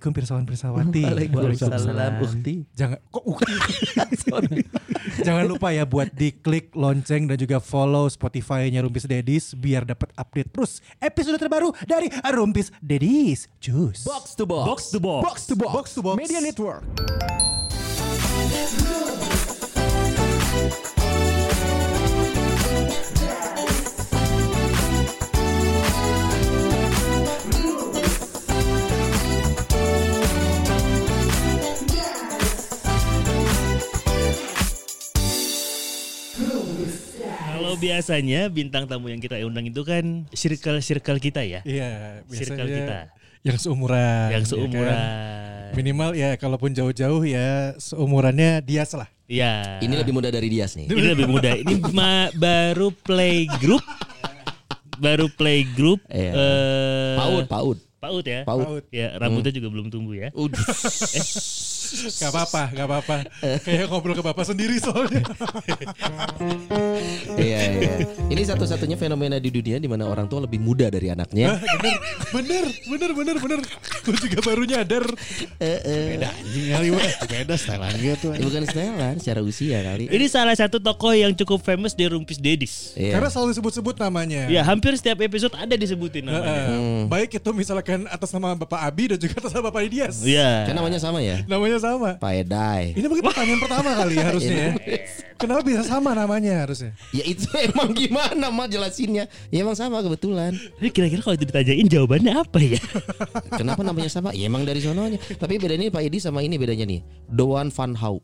Assalamualaikum pirsawan pirsawati. Waalaikumsalam Ukti. Jangan kok ukti. Jangan lupa ya buat diklik lonceng dan juga follow Spotify-nya Rumpis Dedis biar dapat update terus episode terbaru dari Rumpis Dedis. Cus. Box to box. Box to box. Box to box. Box to box. Media Network. Kalau biasanya bintang tamu yang kita undang itu kan circle-circle kita ya. Iya, Circle kita. yang seumuran. yang ya kan? seumuran. Minimal ya kalaupun jauh-jauh ya seumurannya Dias lah. Iya. Ini lebih muda dari Dias nih. Ini lebih muda. Ini ma- baru playgroup. baru playgroup. Iya. eh, Paud, Paud, Paud ya. Paud. Paud. Ya, rambutnya juga belum tumbuh ya. Udah. Gak apa-apa, gak apa-apa. Kayak ngobrol ke bapak sendiri soalnya. Iya, iya. Ini satu-satunya fenomena di dunia di mana orang tua lebih muda dari anaknya. bener, bener, bener, bener. Gue juga baru nyadar. Beda anjing kali. Beda style gitu. Ya, bukan setelan, secara usia kali. Ini salah satu tokoh yang cukup famous di Rumpis Dedis. Iya. Karena selalu disebut-sebut namanya. Ya, hampir setiap episode ada disebutin namanya. Heeh. Baik itu misalkan atas nama Bapak Abi dan juga atas nama Bapak Dias. Iya. Kan namanya sama ya? Namanya sama. Pak Edai. Ini mungkin pertanyaan pertama kali ya harusnya ya. Kenapa bisa sama namanya harusnya? Ya itu emang gimana mah jelasinnya? Ya emang sama kebetulan. Ini kira-kira kalau itu ditanyain jawabannya apa ya? Kenapa namanya sama? Ya emang dari sononya. Tapi bedanya Pak Edi sama ini bedanya nih. Doan Van Hau.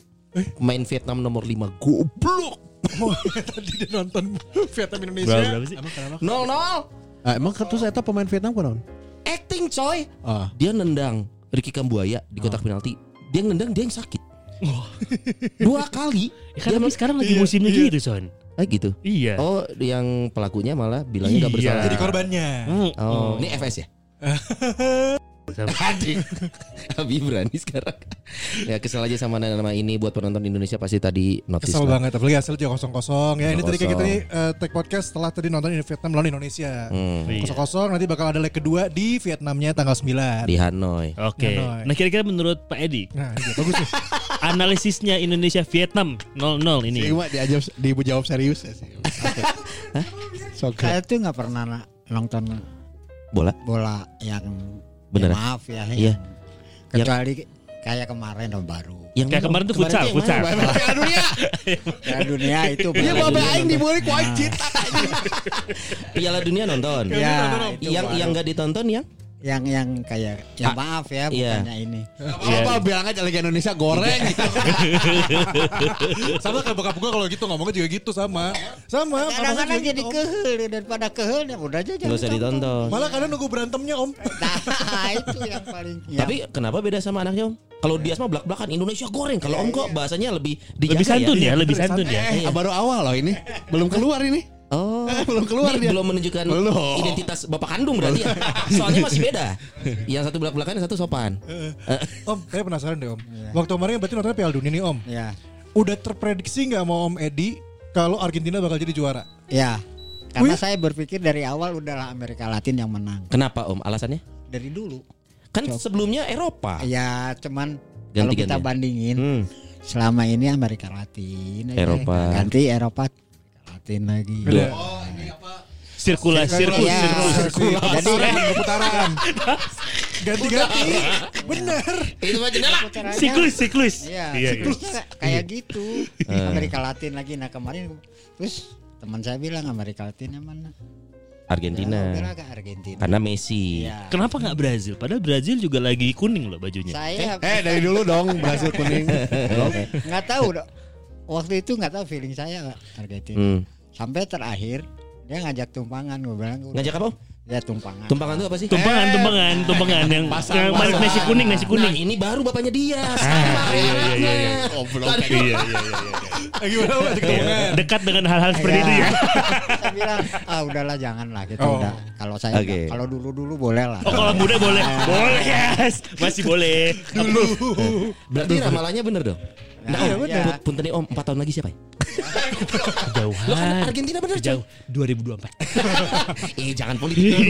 Main Vietnam nomor 5 Goblok. Oh, tadi dia nonton Vietnam Indonesia. Berapa, berapa sih? Nol nol. Ah, emang terus saya pemain Vietnam kan? Acting coy. Ah. Dia nendang Ricky Kambuaya di kotak penalti. Dia nendang dia yang sakit. Dua kali. Ya, kan emang sekarang lagi musimnya gitu, Son. Ah gitu. Iya. Oh, yang pelakunya malah bilangnya nggak Iya. bersalah. Jadi korbannya. Hmm. Oh, ini FS ya? Sama- Abi berani sekarang. ya kesel aja sama nama ini buat penonton Indonesia pasti tadi notice Kesel lah. banget apalagi hasil juga kosong kosong ya ini tadi kayak kita 0-0. nih eh, take podcast setelah tadi nonton ini Vietnam lawan Indonesia Hmm, Iya. kosong kosong nanti bakal ada leg kedua di Vietnamnya tanggal 9 di Hanoi. Oke. Hanoi. Nah, kira-kira menurut Pak Edi, nah iya bagus nih analisisnya Indonesia Vietnam 0-0 ini. Ini mah diajak dijawab serius ya sih. Soccer. Saya tuh nggak pernah na- nonton Bola. bola yang Beneran? ya maaf ya, Iya. yang- kecuali kayak kemarin dong baru. Yang Kayak kemarin tuh futsal, futsal. Piala dunia. Piala dunia itu babe dulu aing dibully ku aing cinta. Piala Dunia nonton. Ya, yang yang nggak ditonton yang yang yang kayak ya maaf ya iya. bukannya ini. Apa bilang aja Liga Indonesia goreng. sama kayak bokap gue kalau gitu ngomongnya juga gitu sama sama Kadang-kadang jadi gitu, kehel daripada kehel ya udah aja nggak usah ditonton. malah kadang nunggu berantemnya om Nah, itu yang paling ya. Tapi kenapa beda sama anaknya om? Kalau dia mah belak-belakan Indonesia goreng. Kalau om kok bahasanya lebih dijaga Lebih santun ya, ya? lebih santun ya. Eh, baru awal loh ini. Belum keluar ini. Oh, Belum keluar dia. belum menunjukkan Belum. identitas bapak kandung berarti ya. Soalnya masih beda. Yang satu belak-belakan, yang satu sopan. om saya penasaran deh om waktu kemarin berarti nontonnya Piala Dunia nih om ya. udah terprediksi nggak mau om Edi kalau Argentina bakal jadi juara Ya. Karena Wih. saya berpikir dari awal udahlah Amerika Latin yang menang Kenapa om? Alasannya? dari dulu. Kan sebelumnya Eropa. Ya cuman kalau kita bandingin Hmm. selama ini Amerika Latin. Eropa. ganti Eropa Latin lagi Beda. Sirkulasi, sirkus, Iya. sirkus. jadi putaran ganti-ganti bener Itu mah jendela. Siklus, siklus. Iya, Iya, iya. siklusnya kayak gitu. Eh. Amerika Latin lagi. Nah kemarin terus teman saya bilang Amerika Latin yang mana? Argentina. ke Argentina. Karena Messi. Ya. Kenapa nggak Brazil? Padahal Brazil juga lagi kuning loh bajunya. Saya Eh dari dulu dong Brasil kuning. Dong. nggak tahu dok. Waktu itu nggak tahu feeling saya Argentina. Hmm. Sampai terakhir dia ngajak tumpangan gue bilang. Ngajak apa? ya tumpangan. Tumpangan itu apa sih? Tumpangan, tumpangan, tumpangan yang, Pasang, yang pasang. nasi kuning, nasi Nah, kuning. ini baru bapaknya dia. iya, iya, iya, iya. Iya, iya, iya, iya. Eh, gimana Pak? Ajak Iya, tumpangan. Dekat dengan hal-hal seperti itu ya. saya bilang ah udahlah jangan lah kita Oh. udah. Kalau saya Oke. kalau dulu dulu boleh lah. Oh kalau muda boleh, boleh yes, masih boleh. Berarti ramalannya bener dong. Nah, Iya, om, bener. put- punten om 4 tahun lagi siapa ya? Lo kan Jauhan. Argentina bener Jauh 2024. Eh jangan politik dulu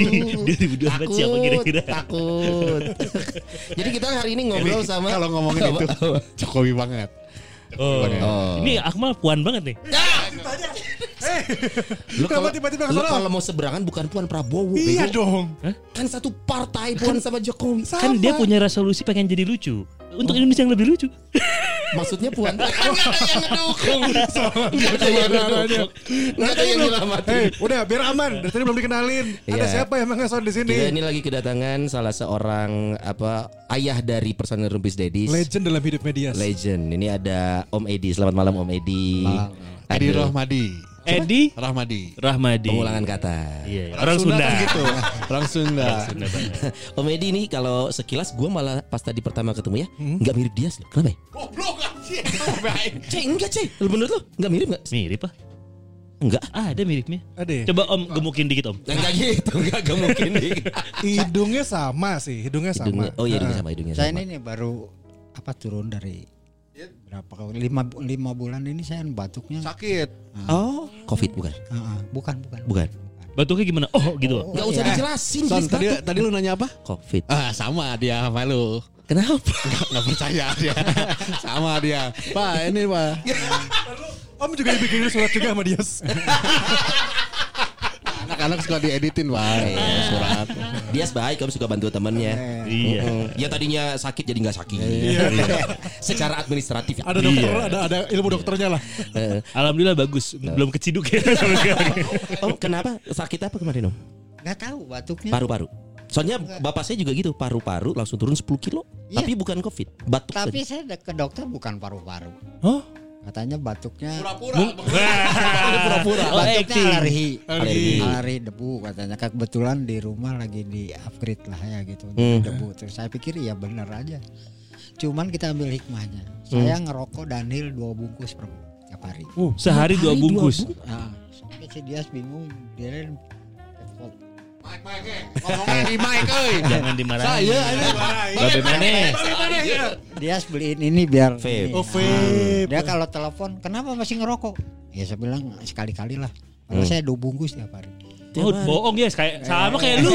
2024 siapa kira-kira? Takut Jadi kita hari ini ngobrol sama Kalau ngomongin Apa? itu Jokowi banget. Oh. Oh. Ini Akmal puan banget nih. Lu Kenapa kalau tiba-tiba lu kalau mau seberangan bukan Puan Prabowo Iya bego. dong. Kan satu partai Puan sama Jokowi Kan dia punya resolusi pengen jadi lucu. Untuk Indonesia yang lebih lucu. Maksudnya Puan ada yang ngedukung Nggak ada yang ngedukung Nggak ada yang nyelamatin udah biar aman. Dari tadi belum dikenalin. Ada Iya. siapa yang mengesot di sini? Kita ini lagi kedatangan salah seorang apa ayah dari personel Rumpis Dedis. Legend dalam hidup media. Legend. Ini ada Om Edi. Selamat malam Om Edi. Edi Aduh, Rahmadi. Edi Rahmadi. Rahmadi. Pengulangan kata. Iya, iya. orang Sunda. kan gitu. Orang Sunda. Sunda banget. Om Edi ini kalau sekilas gue malah pas tadi pertama ketemu ya nggak mirip dia loh. Kenapa? ya? Goblok anjing. Cek enggak cek. Lu bener lu nggak mirip nggak? Mirip ah. Enggak. Ah, ada miripnya. Ada ya? Coba Om gemukin dikit Om. Enggak gitu, enggak enggak mungkin. Hidungnya sama sih, hidungnya sama. hidungnya, oh iya hidungnya sama hidungnya Saya sama. ini nih baru apa turun dari berapa kali lima lima bulan ini saya batuknya Sakit. Oh, covid bukan? Ah, ah, bukan bukan Bukan. Batuknya gimana? Oh, gitu. Oh, Enggak usah iya. dijelasin. Son, tadi batuk. tadi lu nanya apa? covid. Ah, sama dia sama lu. Kenapa? Nggak, nggak percaya dia. sama dia. Pak, ini Pak. Om juga dibikinin surat juga sama Dias. Anak-anak suka dieditin, Pak. Surat. Dia baik kamu suka bantu temannya. Iya. Ya tadinya sakit jadi nggak sakit. Secara administratif ya. Ada dokter, ada ada ilmu dokternya lah. Alhamdulillah bagus. Belum keciduk ya sampai sekarang. Om kenapa sakit apa kemarin Om? nggak tahu batuknya Paru-paru. Soalnya bapak saya juga gitu paru-paru langsung turun 10 kilo. Iya. Tapi bukan covid, batuk. tapi saya ke dokter bukan paru-paru Hah? Katanya batuknya Pura-pura. batuknya Oh, acting. alergi Alergi. debu katanya kebetulan di rumah lagi di upgrade lah ya gitu Hmm. debu terus saya pikir ya bener aja cuman kita ambil hikmahnya Hmm. saya ngerokok Danil dua bungkus per tiap hari Sehari dua Hari dua bungkus. nah, sampai si Dias bingung dia Mike, Mike, eh. Ngomongnya di. Jangan dimarahin. Saya ini. Babe mana? Dias beliin ini biar Vape. ini. Oh, vape. dia kalau telepon kenapa masih ngerokok ya saya bilang sekali-kali lah Padahal Hmm. saya dua bungkus tiap hari Oh, bohong ya, kayak sama kayak lu.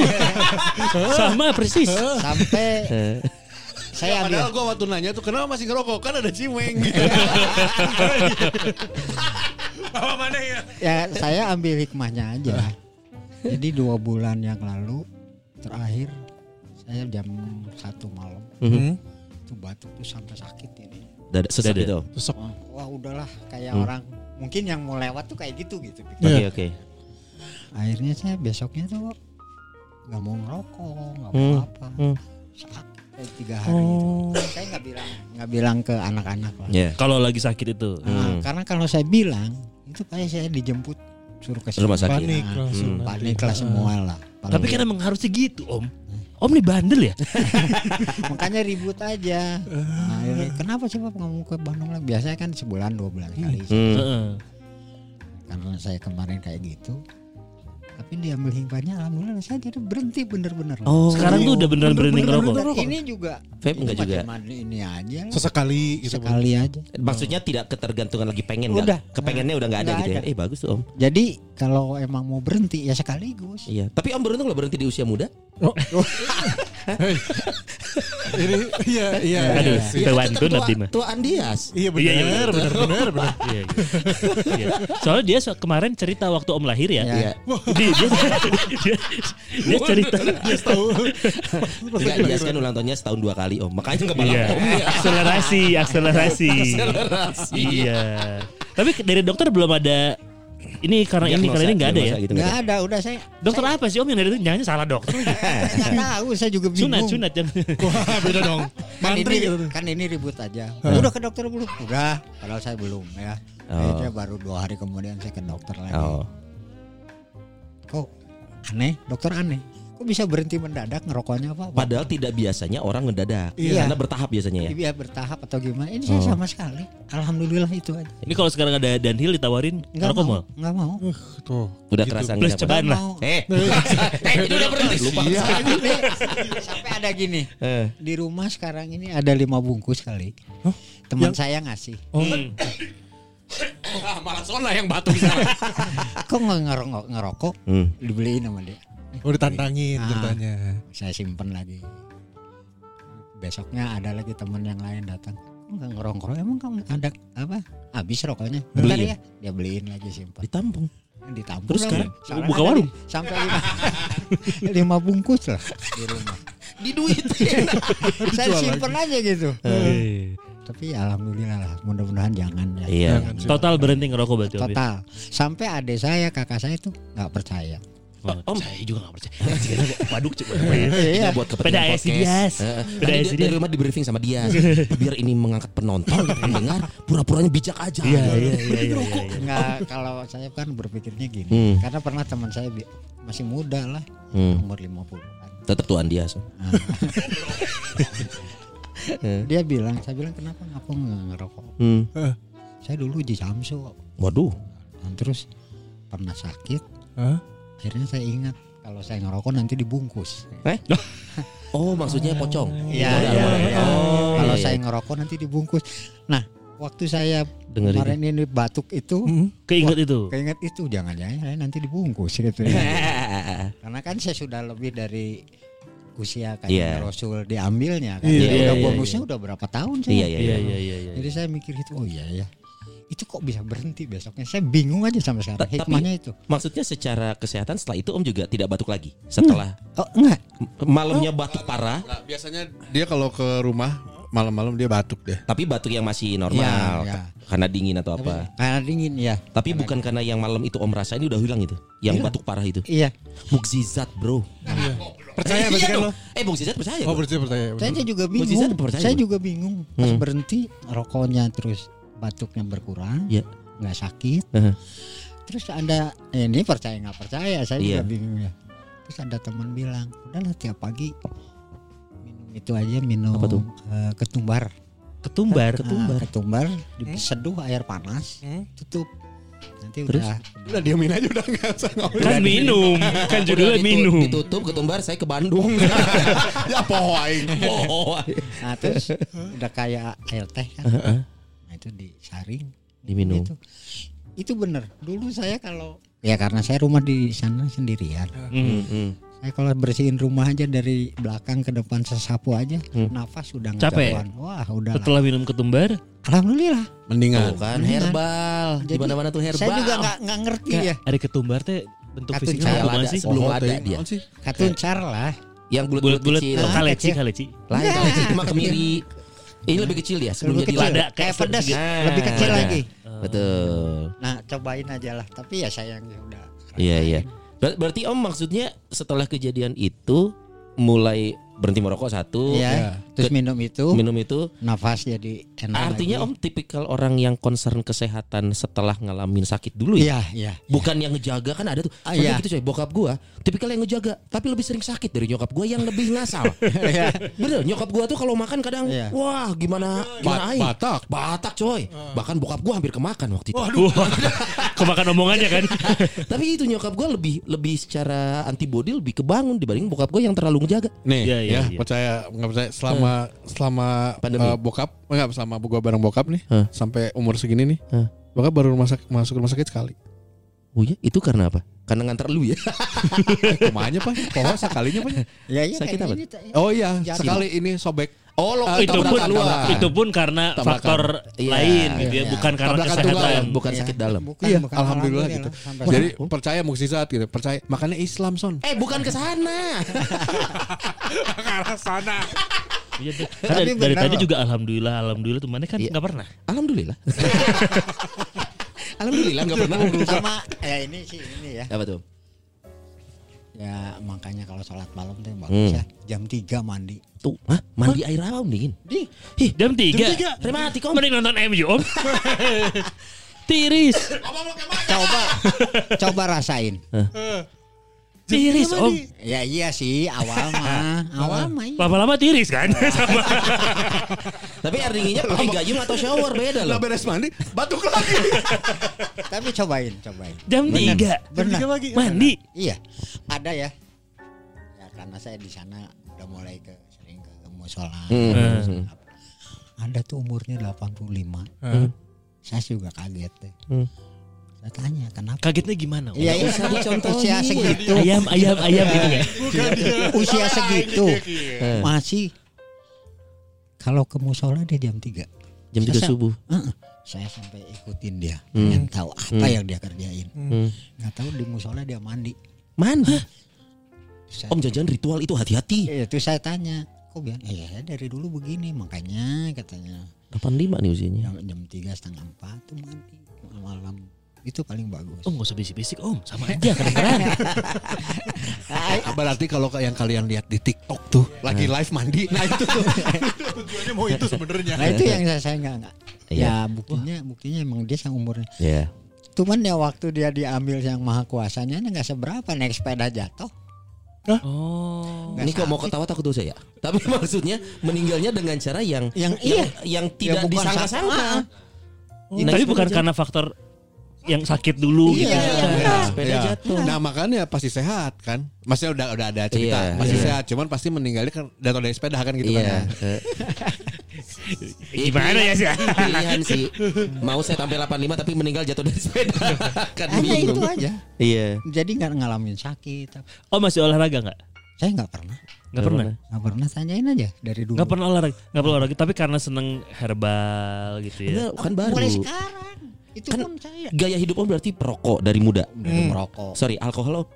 sama persis. sampai saya ambil Padahal gua waktu nanya tuh kenapa masih ngerokok? Kan ada cimeng gitu. Bawa mana ya? ya saya ambil hikmahnya aja jadi dua bulan yang lalu terakhir saya jam satu malam Mhm. itu batuk tuh sampai sakit ini Dada sesak Dada. gitu. Sesek. wah, udahlah kayak Hmm. orang mungkin yang mau lewat tuh kayak gitu gitu. Oke Iya. oke. akhirnya saya besoknya tuh nggak mau ngerokok nggak mau Hmm. apa Hmm. sakit kayak tiga hari gitu. saya nggak bilang nggak bilang ke anak-anak lah Ya. Kalau lagi sakit itu. Nah, Hmm. karena kalau saya bilang itu kayak saya dijemput suruh ke Rumah sakit. Panik. Hmm. panik lah semua lah Tapi kan emang harusnya gitu, Om. Om nih bandel ya? makanya ribut aja nah, akhirnya, kenapa sih pak nggak mau ke Bandung lagi biasanya kan sebulan dua bulan kali Hmm. Heeh. karena saya kemarin kayak gitu tapi diambil hikmahnya alhamdulillah saya jadi berhenti bener-bener Oh. Sekarang tuh udah beneran berhenti ngerokok. Ini juga Vape enggak juga. ini aja. Sesekali gitu. sekali aja Maksudnya tidak ketergantungan lagi pengen Udah. nggak? Kepengennya udah nggak ada gitu ya? Eh bagus tuh Om. jadi kalau emang mau berhenti ya sekaligus Iya. Tapi Om beruntung lo berhenti di usia muda. Ini iya iya. Aduh, iya. Kita bantu tua, nanti mah. tua Andias. Iya Iya, iya, benar, benar, benar, benar. Iya, iya. Iya. Soalnya dia so- kemarin cerita waktu Om lahir ya. Ya. Iya. Dia, dia, dia, dia cerita. Dia tahu. Enggak Andias kan ulang tahunnya setahun dua kali Om. Makanya nggak balap Iya. Om. Akselerasi, akselerasi. Akselerasi. Iya. Tapi dari dokter belum ada ini karena ini kali ini nggak ada ya. gitu, nggak ada, udah saya Dokter apa sih Om yang dari itu jangan salah dokter. saya nggak tahu, saya juga bingung. sunat sunat. Wah, beda dong. Kan Mantri ini, gitu. kan ini ribut aja. Udah ke dokter belum? Udah, padahal saya belum ya. Oh. Akhirnya baru dua hari kemudian saya ke dokter lagi. Oh. Kok aneh, dokter aneh. Kok bisa berhenti mendadak ngerokoknya apa? Padahal tidak biasanya orang ngedadak. Iya. Karena bertahap biasanya ya. Iya bertahap atau gimana? Ini saya sama sekali. Alhamdulillah itu aja. Ini kalau sekarang ada Danhil ditawarin rokok mau, mau. enggak mau. Tuh. Udah kerasa Plus nggak cobaan Nggak lah. mau. Eh, eh itu udah berhenti. Lupa. Sampai, sampai ada gini. Eh. Di rumah sekarang ini ada lima bungkus kali. Teman saya ngasih. Hmm. Ah, malah Sona yang batuk sekarang. Kok nggak ngerokok, ngerokok? Hmm. Dibeliin sama dia. Oh ditantangin Ah. ceritanya. Saya simpen lagi. Besoknya ada lagi teman yang lain datang. "Kok Nggak ngerokok emang kamu ada apa? Habis rokoknya. Bentar Beliin. ya. Dia beliin lagi simpen. Ditampung. Ditampung. Terus sekarang Sekarang buka warung? di- Sampai lima, lima bungkus lah di rumah. Di duit. Saya simpen aja gitu. Eh. Tapi alhamdulillah lah. Mudah-mudahan jangan ya. Iya. Total berhenti ngerokok berarti? Total. Sampai adik saya, kakak saya itu nggak percaya. Oh, Om. saya juga gak percaya. Sekarang waduk coba ya? Iya. buat Pada kepentingan ASI podcast. Dias. Pada ASI dia- Dias. dari rumah di briefing sama dia biar ini mengangkat penonton pendengar pura-puranya bijak aja. Iya iya iya iya. iya. Nggak, kalau saya kan berpikirnya gini. Hmm. Karena pernah teman saya masih muda lah, Hmm. umur 50 kan. Tetap tuan dia. So. Dia bilang, saya bilang kenapa nggak ngerokok? Hmm. Saya dulu di Samsu. Waduh. Dan terus pernah sakit, Hah? Akhirnya saya ingat kalau saya ngerokok nanti dibungkus. Eh? Oh, maksudnya pocong. Iya, dalam. iya. Oh, Kalau iya, saya ngerokok nanti dibungkus. Nah, waktu saya Dengerin. kemarin ini batuk itu, Keinget itu. keinget itu jangan-jangan nanti dibungkus gitu. Karena kan saya sudah lebih dari usia kayak Iya. Rasul diambilnya kan. Iya, Jadi iya, udah iya, bonusnya udah berapa tahun saya. Iya, iya, Iya iya. iya iya iya. Jadi saya mikir itu oh iya ya. Itu kok bisa berhenti besoknya? Saya bingung aja sampai sekarang. Ta- tapi- Hikmahnya itu. Maksudnya secara kesehatan setelah itu Om juga tidak batuk lagi. Setelah Oh enggak. malamnya batuk parah, Nggak, biasanya dia kalau ke rumah malam-malam dia batuk deh. tapi batuk yang masih normal Iya, iya. karena dingin atau apa. Karena dingin ya. Tapi bukan karena yang malam itu Om rasa ini udah hilang itu. Yang batuk parah itu. Iya. Mukjizat, Bro. Percaya Eh, iya kan lo? Eh, mukjizat percaya. Oh percaya percaya. Saya juga Mukjizat bingung. percaya Saya juga bingung. Pas Hmm. berhenti rokoknya terus batuknya berkurang. Iya. Nggak sakit. Heeh. Terus ada eh, ini percaya nggak percaya saya Iya. juga bingung ya. Terus ada teman bilang, udahlah tiap pagi minum itu aja minum Apa tuh? eh, ketumbar. Ketumbar. Ketumbar. ketumbar diseduh air panas, Hmm. tutup. Nanti Terus? udah Udah diemin aja udah nggak usah ngomong. Kan minum. Kan judulnya minum. Ditutup ketumbar saya ke Bandung. ya poho aing. oh, Nah terus udah kayak air teh kan. Nah itu disaring. diminum. Itu, itu bener. Dulu saya kalau ya karena saya rumah di sana sendirian. Hmm. Hmm. Saya kalau bersihin rumah aja dari belakang ke depan sesapu aja, nafas udah Capek? karuan. Wah udah. lah. Setelah minum ketumbar, Alhamdulillah. Mendingan. Tuh kan Mendingan. herbal. Di Jadi, mana-mana tuh herbal. Saya juga nggak nggak ngerti ya. ada ketumbar teh bentuk Katun fisiknya gimana ada sih? sebelum Poho ada dia. Sih? Katun car lah. Yang bulat-bulat kecil. Kaleci kecil. kaleci. Lain kalau itu mah kemiri. Ini lebih kecil dia sebelum Lebih jadi kecil. lada. Kayak pedas. segini. Lebih kecil lagi. Betul. Nah cobain aja lah. Tapi ya sayangnya udah. Iya iya. Ber- berarti Om maksudnya setelah kejadian itu mulai berhenti merokok satu, Iya. Terus minum itu, minum itu. nafas jadi enak. Artinya lagi. Om tipikal orang yang concern kesehatan setelah ngalamin sakit dulu ya. Iya, iya. Bukan yang ngejaga kan ada tuh. Ah, Soalnya iya. gitu coy, bokap gua tipikal yang ngejaga, tapi lebih sering sakit dari nyokap gua yang lebih ngasal. Iya. Bener, nyokap gua tuh kalau makan kadang Iya. wah gimana gimana Bat- aing. Batak. Batak coy. Bahkan bokap gua hampir kemakan waktu itu. Wah, kemakan omongannya kan. Tapi itu nyokap gua lebih lebih secara antibody lebih kebangun dibanding bokap gua yang terlalu ngejaga. Nih, Iya, iya, ya iya. percaya nggak percaya selama selama Pandemi. eh, bokap enggak selama gua bareng bokap nih Hah. sampai umur segini nih. Hah. Bokap baru rumah sak- masuk rumah sakit sekali. Oh iya, itu karena apa? Karena nganter lu ya. Kumanya pak, poho sekalinya pak. Ya, iya, Sakit apa? Oh iya, Jatuh. sekali ini sobek. Oh, lo Eh, itu pun tabrakan. itu pun karena Tabrakan. faktor Iya, lain gitu ya, iya. bukan karena Tabrakan kesehatan. tunggal, bukan Iya. sakit dalam. Bukan, iya, bukan. alhamdulillah gitu. Sampai Jadi sekarang. percaya mukjizat gitu, percaya. Makanya Islam son. Eh, bukan ke sana. Iya, tuh. Kan dari, Tapi dari benar tadi loh. juga alhamdulillah, alhamdulillah tuh mana kan Iya. nggak pernah. Alhamdulillah. Alhamdulillah nggak pernah. Sama ya ini sih ini ya. Apa tuh? Ya makanya kalau sholat malam tuh Hmm. bagus ya. Jam 3 mandi. Tuh, hah? Mandi air apa om dingin? Di Ih, Jam 3. Rematik om. Mending nonton MU om. Tiris. coba coba rasain. Tiris om. Ya iya sih awal mah, awal mah iya. Lama-lama tiris kan. Sama. Tapi air dinginnya pakai gayung atau shower beda loh. Lah beres mandi, batuk lagi. Tapi cobain, cobain. Jam 3. Benar. Mandi. Iya, ada ya. Ya karena saya di sana udah mulai ke sering ke musola. Hmm. Ada tuh umurnya 85. Saya juga kaget deh. Hmm. Saya tanya kenapa? Kagetnya gimana? Iya, iya. usah dicontohin. Usia segitu, Ayam, ayam, ayam gitu kan. usia segitu Eh, masih kalau ke musola dia jam 3. Jam 3 Saya- subuh. Heeh. Saya sampai ikutin dia, Hmm. pengen tahu apa yang dia kerjain. Hmm. Nggak tahu di musola dia mandi. Mandi. Saya, Om jajan ritual itu hati-hati. Itu saya tanya, kok bilang, eh saya dari dulu begini, makanya katanya 85 nih usianya. jam jam tiga setengah empat tuh mandi malam itu paling bagus. Om gak usah bisik-bisik om. Sama aja kedengeran. Ah, Berarti kalau yang kalian lihat di TikTok tuh lagi live mandi, nah itu tuh. Tujuannya mau itu sebenarnya. Nah itu yang saya saya nggak nggak. Iya. Ya buktinya buktinya emang dia yang umurnya. Ya. Cuman ya waktu dia diambil yang maha kuasanya nggak seberapa naik sepeda jatuh. Oh. Nggak Ini kok mau ketawa takut dosa ya? Tapi maksudnya meninggalnya dengan cara yang Yang yang, iya. yang tidak bukan disangka-sangka. Tapi Naik bukan sepeda karena faktor yang sakit dulu Iya, gitu. iya, Iya, sepeda Iya. jatuh. Nah makanya pasti sehat kan. Maksudnya udah udah ada cerita Iya, pasti iya. sehat. Cuman pasti meninggalnya kan jatuh dari sepeda kan gitu Iya. kan. eh. Gimana ya sih? Pilihan sih. Mau saya tampil 85 tapi meninggal jatuh dari sepeda. kan Hanya itu aja. Iya. Jadi nggak ngalamin sakit. Oh masih olahraga nggak? Saya nggak pernah. Nggak pernah. Nggak pernah tanyain aja dari dulu. Nggak pernah olahraga. Nggak pernah olahraga. Tapi karena seneng herbal gitu ya. Enggak, kan baru. Mulai sekarang. Itu Kan- pun saya Gaya hidup om berarti perokok dari muda. udah merokok. Sorry, alkohol om?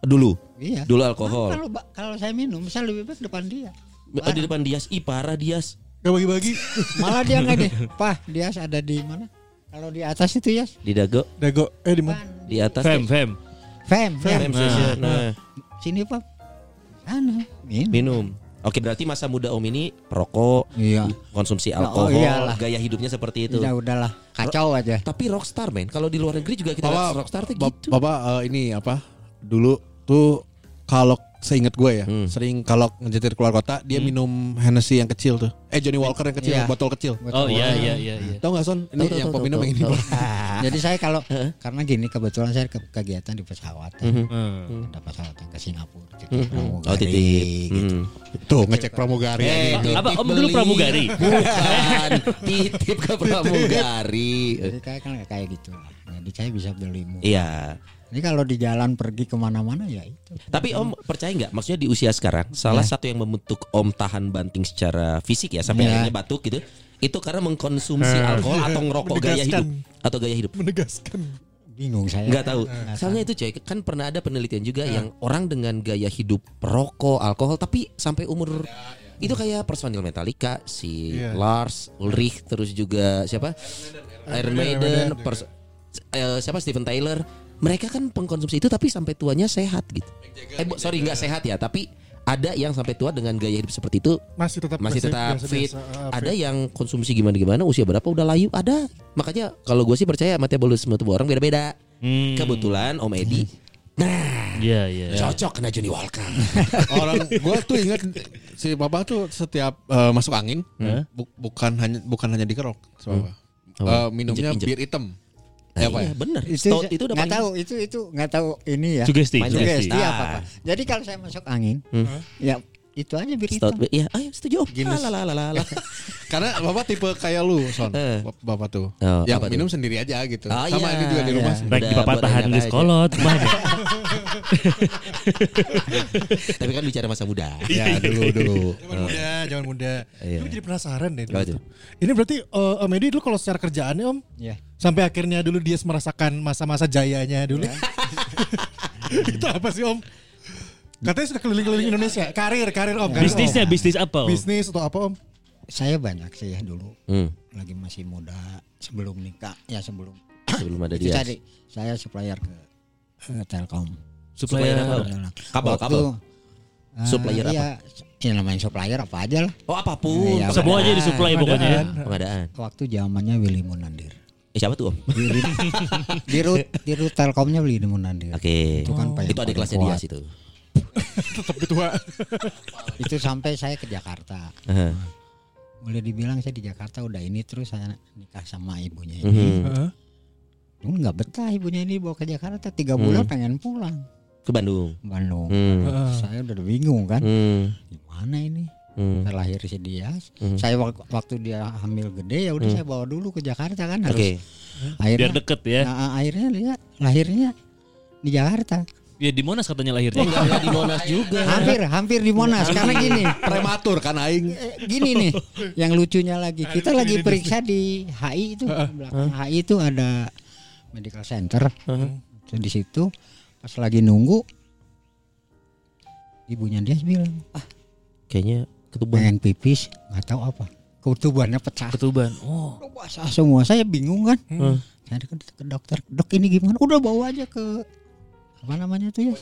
Dulu. Iya. Dulu alkohol. Kalau kalau saya minum, saya lebih baik depan dia. Oh, di depan Dias, ih parah Dias. Gak bagi-bagi. Malah dia nggak deh. Pah, dia ada di mana? Kalau di atas itu ya, Di Dago, Dago. Eh di mana? di atas. Fem, fem. Fem, ya. Fem station. Nah, Sini Pak. Sana. Minum. minum. Oke, berarti masa muda om ini perokok, Iya. konsumsi Oh, alkohol, iyalah. gaya hidupnya seperti itu. Ya udahlah, kacau aja. Tapi rockstar men, kalau di luar negeri juga kita Bapak, lihat rockstar tuh Bap- gitu. Bapak eh, ini apa? Dulu tuh kalau seingat gue ya, Hmm. sering kalau ngejetir keluar kota dia minum Hennessy yang kecil tuh. Eh Johnny Walker yang kecil, Iya. botol kecil. Oh iya iya iya. iya. Tahu nggak Son? Ini Tahu, tahu, yang tahu, peminum tahu, yang ini. Bang. Jadi saya kalau karena gini kebetulan saya ke kegiatan di pesawat. Mhm. Hmm. Ada pesawat yang ke Singapura, ke Mhm. Pramugari, Oh titip. gitu. Mhm. Tuh ngecek pramugari. Eh, gitu. Apa, Om dulu pramugari? Bukan, titip ke pramugari. Jadi kayak kan kayak gitu lah. Jadi saya bisa beli murah. Iya. Ini kalau di jalan pergi ke mana-mana ya itu. Tapi Om percaya nggak? Maksudnya di usia sekarang, salah Ya. satu yang membentuk Om tahan banting secara fisik ya sampai Ya. akhirnya batuk gitu, itu karena mengkonsumsi alkohol atau ngerokok gaya hidup atau gaya hidup. Menegaskan. Bingung saya. Nggak tahu. Soalnya itu coy, kan pernah ada penelitian juga yang orang dengan gaya hidup perokok, alkohol, tapi sampai umur itu kayak personil Metallica, si Iya. Lars Ulrich, terus juga siapa? Iron Maiden, pers- eh, siapa Steven Tyler. Mereka kan pengkonsumsi itu tapi sampai tuanya sehat gitu. Eh, bu- sorry nggak sehat ya, tapi ada yang sampai tua dengan gaya hidup seperti itu Masih tetap masih tetap biasa-biasa, fit. ah, Ada yang konsumsi gimana-gimana usia berapa udah layu ada. Makanya kalau gue sih percaya metabolisme tubuh orang beda-beda. Hmm. Kebetulan Om Edi Nah Iya iya. cocok kena Johnny Walker Orang gue tuh ingat si Bapak tuh setiap eh, masuk angin Hah? bu- bukan hanya bukan hanya dikerok, Bapak. Apa? Eh, minumnya Injek-injek. bir hitam. Nah, Ya, Pak, iya, ya? bener itu Stout itu udah nggak paling- tahu itu itu nggak tahu ini ya. Sugesti. Sugesti. Sugesti apa apa. Jadi kalau saya masuk angin, Hmm. ya itu aja bir Stout hitam. Iya ayo setuju Guinness. Lalalala. Karena Bapak tipe kayak lu, Son. Eh. Bap- Bapak tuh. Oh, yang apa tuh? minum sendiri aja gitu. Oh, Sama iya, ini juga di rumah iya. Baik di bapak tahan enak geus aja. kolot. Mana? Tapi kan bicara masa muda Ya dulu dulu. Jangan muda, jangan muda. Iya. Jadi penasaran deh. dulu tuh. Ini berarti eh, Om Edi dulu kalau secara kerjaannya Om Ya. sampai akhirnya dulu dia merasakan masa-masa jayanya dulu. itu apa sih Om? Katanya sudah keliling-keliling Indonesia. Karir, karir Om. Karir, Bisnisnya Om. bisnis apa? Om? Bisnis atau apa Om? Saya banyak sih ya dulu Hmm. lagi masih muda sebelum nikah ya sebelum sebelum ada dia. tadi saya supplier ke eh, Telkom. Supplier apa? Kabel, Waktu, kabel. eh, Supplier apa? iya, ya namanya supplier apa aja lah. Oh apa pun. Iya, Semua aja disuplai pokoknya ya. Pengadaan. Waktu zamannya Willy Munandir. Eh siapa tuh om? Di, di, di root di root Telkomnya Willy Munandir. Oke. Itu kan paling- Itu ada kelasnya kuat. dia situ. Tetap ketua. Itu sampai saya ke Jakarta. Heeh. Boleh dibilang saya di Jakarta udah ini terus saya nikah sama ibunya Mhm. ini. Heeh. Lu nggak betah ibunya ini bawa ke Jakarta tiga bulan Hmm. pengen pulang Ke Bandung. Bandung. Hmm. Heeh. Saya udah bingung kan, Hmm. gimana ini? Hmm. Saya lahir si Dias. Hmm. Saya wak- waktu dia hamil gede ya udah saya bawa dulu ke Jakarta kan harus. Oke. Biar Akhirnya, deket ya. nah, akhirnya lihat lahirnya di Jakarta. Ya di Monas katanya lahirnya. Enggak enggak di Monas juga. Hampir hampir di Monas karena gini. Prematur kan aing. Eh, gini nih, yang lucunya lagi kita lagi periksa di HI itu belakang HI itu ada medical center. Terus di situ pas lagi nunggu ibunya dia bilang Kayaknya ketuban. pengen pipis nggak tahu apa ketubannya pecah. Ketuban. Oh. Basah semua saya bingung kan. Hmm. Saya ke, ke dokter, dok ini gimana? Udah bawa aja ke apa namanya tuh ya?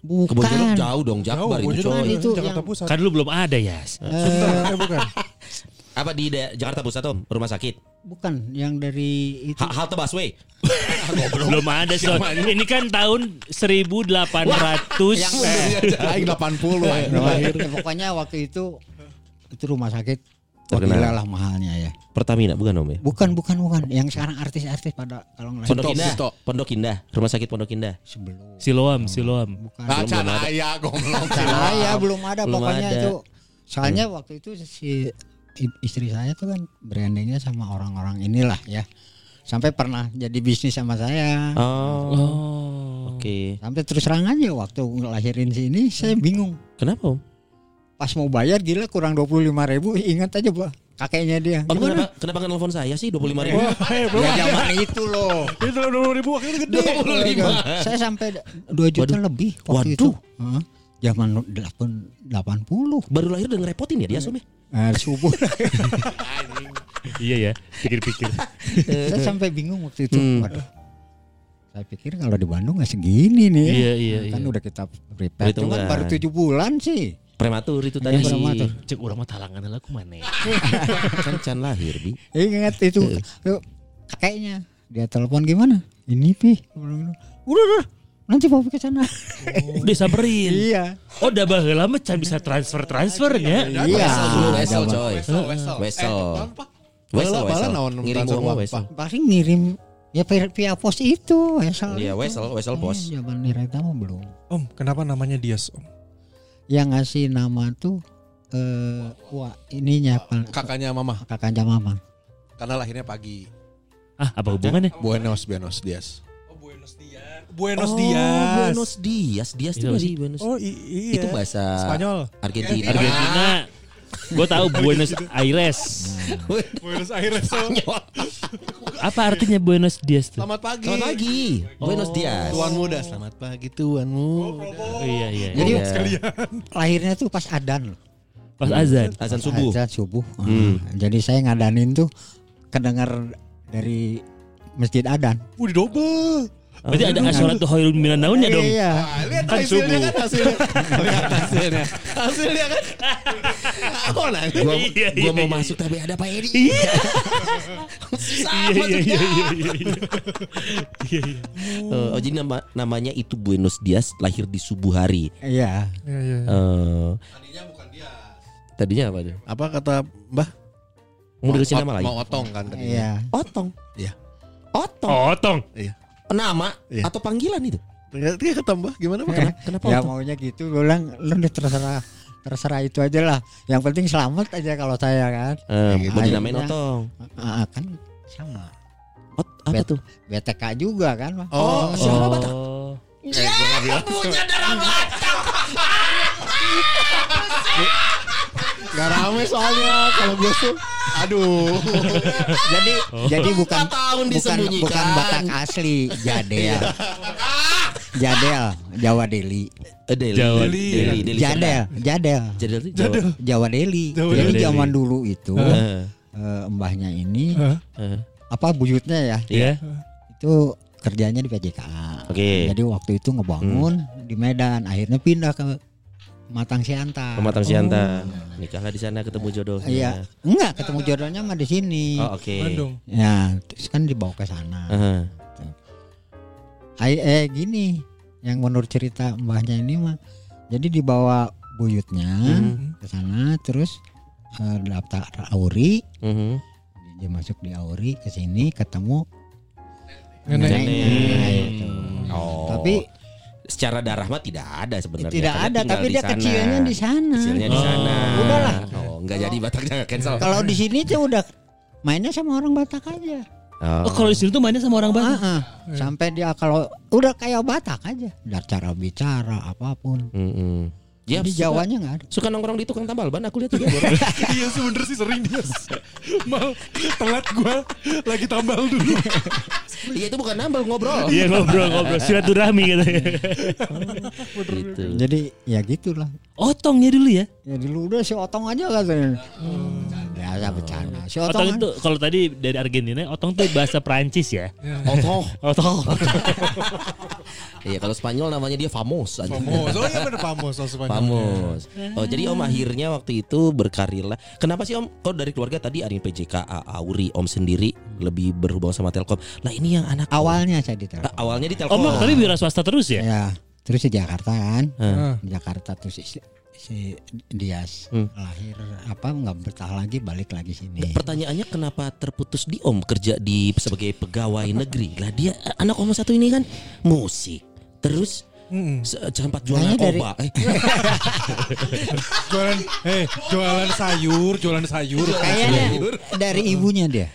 Bukan. Kebun jeruk jauh dong Jakbar Jauh, itu coy. itu Jakarta yang- Pusat. Kan dulu belum ada ya. Eh, bukan. Apa di da- Jakarta Pusat om? Rumah sakit. Bukan yang dari itu. Ha- halte busway. Belum ada so. Ini kan tahun 1800. Yang Aing 80 aing Nah, lahir. ya, pokoknya waktu itu itu rumah sakit Terkenal. Lah mahalnya ya. Pertamina bukan om ya? Bukan bukan bukan. Yang sekarang artis-artis pada kalau nggak Pondok Indah. Sito. Pondok Indah. Rumah sakit Pondok Indah. sebelum. Siloam, Siloam. Bukan. Ah, Canaya goblok. Saya belum ada Belum pokoknya ada. itu. Soalnya waktu itu si istri saya tuh kan brandingnya sama orang-orang inilah ya. Sampai pernah jadi bisnis sama saya. Oh. Oh. Oke. Sampai terus terang aja waktu ngelahirin si ini saya bingung. Kenapa om? Pas mau bayar gila kurang 25 ribu ingat aja Pak kakeknya dia. Om Gimana? kenapa kenapa nggak nelfon saya sih 25 ribu? Ya zaman itu loh. Itu dua ribu akhirnya gede. Saya sampai 2 juta Waduh. lebih waktu itu. Waduh. Heeh. Zaman 8 80. Baru lahir udah ngerepotin ya dia om Eh, subuh. Iya ya, pikir-pikir. saya sampai bingung waktu itu. Hmm. Waduh. Saya pikir kalau di Bandung nggak segini nih. ya. Iya, iya, Kan iya. udah kita prepare. Cuman Perhitungan. baru 7 bulan sih. Prematur itu tadi. Iya, prematur. Cek orang mah talangan lah aku mana. kan can lahir bi. Ingat itu. Yuk, kakeknya dia telepon gimana? Ini pi. Udah udah. Nanti bawa ke sana. Udah samperin. iya. Oh, udah baheula mah can bisa transfer-transfernya. Iya. Wesel dulu wesel coy. Wesel, wesel. Wesel. Eh? Wesel Ngirim uang wesel. Paling ngirim ya via, via pos itu. Wesel Iya wesel wesel pos. Iya, Zaman Nireta mah belum. Om, kenapa namanya Dias Om? Yang ngasih nama tuh eh wah ininya apa? Kakaknya mama Kakaknya mama. karena lahirnya pagi. Ah, apa hubungannya? Buenos Buenos Dias. Buenos oh, Dias. Buenos Dias. Dias Itu tuh sih. dari Buenos. Oh i- iya. Itu bahasa Spanyol. Argentina. Argentina. Gue tahu Buenos Aires. Buenos Aires. Apa artinya Buenos Dias tuh? Selamat pagi. Selamat pagi. Buenos Dias. Tuan muda, selamat pagi tuanmu. Oh, iya iya. Jadi Iya. lahirnya tuh pas adan loh. Pas azan. Azan subuh. Azan subuh. Hmm. Ah, Jadi saya ngadanin tuh kedengar dari masjid adan. Wih double. Berarti ada asolat tuh hoirun minan naunnya dong. Iya. Ah, lihat Kan hasilnya subuh. kan hasilnya. lihat hasilnya. Hasilnya kan. Oh, nanti. Gua, Iya, gua iya, mau iya. masuk tapi ada Pak Edi. Iya. Iya iya iya iya iya. Iya iya. Eh, oh jadi nama namanya itu Buenos Dias lahir di subuh hari. Iya. Iya iya. Eh, Tadinya apa tuh? Apa kata Mbah? Mau dikasih nama lagi? Mau otong kan tadinya. Iya. Otong. Iya. Otong. Otong. Nama Iya. atau panggilan itu? Dia kata Mbah gimana Pak? Kenapa, kenapa Ya maunya gitu. Gue bilang lu udah terserah terserah itu aja lah. Yang penting selamat aja kalau saya kan. Eh, gitu. mau dinamain Otong. Ah, kan sama. Ot, apa Bet- tuh? BTK juga kan, Pak. Oh, Suara Batak. Oh. Gak rame soalnya kalau gue tuh. Aduh. Jadi jadi bukan tahun bukan bukan Batak asli, Jadel. Jadel, Jawa Deli. Eh, Deli. Jawa. Deli. Deli. Deli. Jadel, Jadel. Jadel. itu Jawa. Jawa Deli. Jawa Jadi Deli. zaman dulu itu Eh, eh, mbahnya ini eh. apa buyutnya ya? Iya. itu kerjanya di PJKA. Oke. Jadi waktu itu ngebangun di Medan, akhirnya pindah ke Matang Siantar. Pematang Sianta. Nikahlah di sana ketemu jodohnya. Iya, enggak ketemu jodohnya mah di sini. Oh, oke. Bandung. Ya, terus kan dibawa ke sana. Aha. Ay, eh gini, yang menurut cerita mbahnya ini mah, jadi dibawa buyutnya Mhm. ke sana, terus eh, daftar Auri, Mhm. dia masuk di Auri ke sini ketemu Nenek. neneknya, Nenek. itu. Oh. Tapi secara darah mah tidak ada sebenarnya. tidak karena ada, tapi di dia sana. kecilnya di sana. Kecilnya di Oh. sana. Udahlah. Oh, enggak jadi Batak jangan cancel. Kalau di sini tuh udah mainnya sama orang Batak aja. Oh, kalau di sini tuh mainnya sama orang Batak. Ah, ah. Sampai dia kalau udah kayak Batak aja, dari cara bicara apa pun. Mm-mm. Ya, di suka- Jawanya nggak ada. Suka nongkrong di tukang tambal ban aku lihat juga. iya sih bener sih sering dia. Mal telat gua lagi tambal dulu. Iya itu bukan nambal ngobrol. Iya ngobrol-ngobrol silaturahmi gitu. gitu. Jadi ya gitulah. Otongnya dulu ya. Ya dulu udah si Otong aja katanya. Biasa bercanda. Si Otong, Otong kan- itu kalau tadi dari Argentina, otong tuh bahasa Prancis ya. Otoh. Otong. Iya kalau Spanyol namanya dia famos. aja. Famos. Oh iya bener famos soal Spanyol. Famos. Oh jadi Om akhirnya waktu itu berkarirlah. Kenapa sih Om? Kok dari keluarga tadi ada yang PJKA, Auri, Om sendiri lebih berhubungan sama Telkom. Lah ini yang anak Om. awalnya saya di Telkom. Ah, awalnya di Oh, Telkom. mak, tapi wira swasta terus ya? Ya, terus di Jakarta kan. Di Jakarta tuh si, si Dias Hmm. lahir apa nggak betah lagi balik lagi sini. Pertanyaannya kenapa terputus di Om kerja di sebagai pegawai negeri? Lah dia anak Om satu ini kan musik. Terus Mm-mm. se- sempat jual Kayaknya dari-. Eh, Jualan eh jualan sayur, jualan sayur. Kayaknya dari ibunya dia.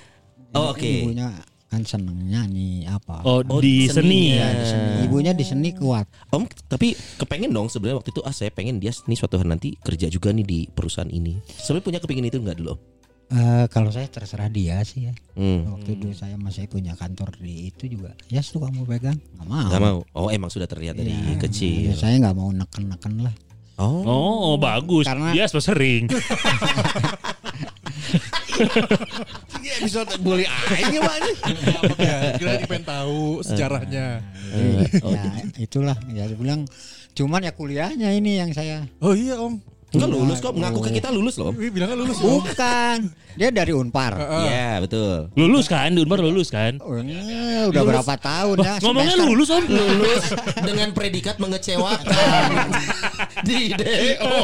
Oh, oke. Ibunya kan seneng nyanyi apa. Oh, Oh, di di seni. seni. Ya, di seni. Ibunya di seni kuat. Om tapi kepengen dong sebenarnya waktu itu ah saya pengen dia nih suatu hari nanti kerja juga nih di perusahaan ini. Sebenarnya punya kepingin itu enggak dulu? Eh, kalau saya terserah dia sih ya. Hmm. Waktu dulu saya masih punya kantor di itu juga. Ya suka kamu pegang, nggak mau. Gak mau. Oh emang sudah terlihat dari Ya, kecil. ya, saya nggak mau neken-neken lah. Oh. Oh, bagus. Karena- Dia sudah sering. episode bully aing mah nih. ya, kira pengen tahu sejarahnya. ya itulah. Ya bilang cuman ya kuliahnya ini yang saya. Oh iya Om. Enggak lulus kok mengaku ke kita lulus loh. Wih, bilangnya lulus ya. Bukan. Dia dari Unpar. Iya betul. Lulus kan, di Unpar lulus kan? Oh, ini udah berapa tahun ya? Ngomongnya semester. lulus om. Lulus dengan predikat mengecewakan di DO.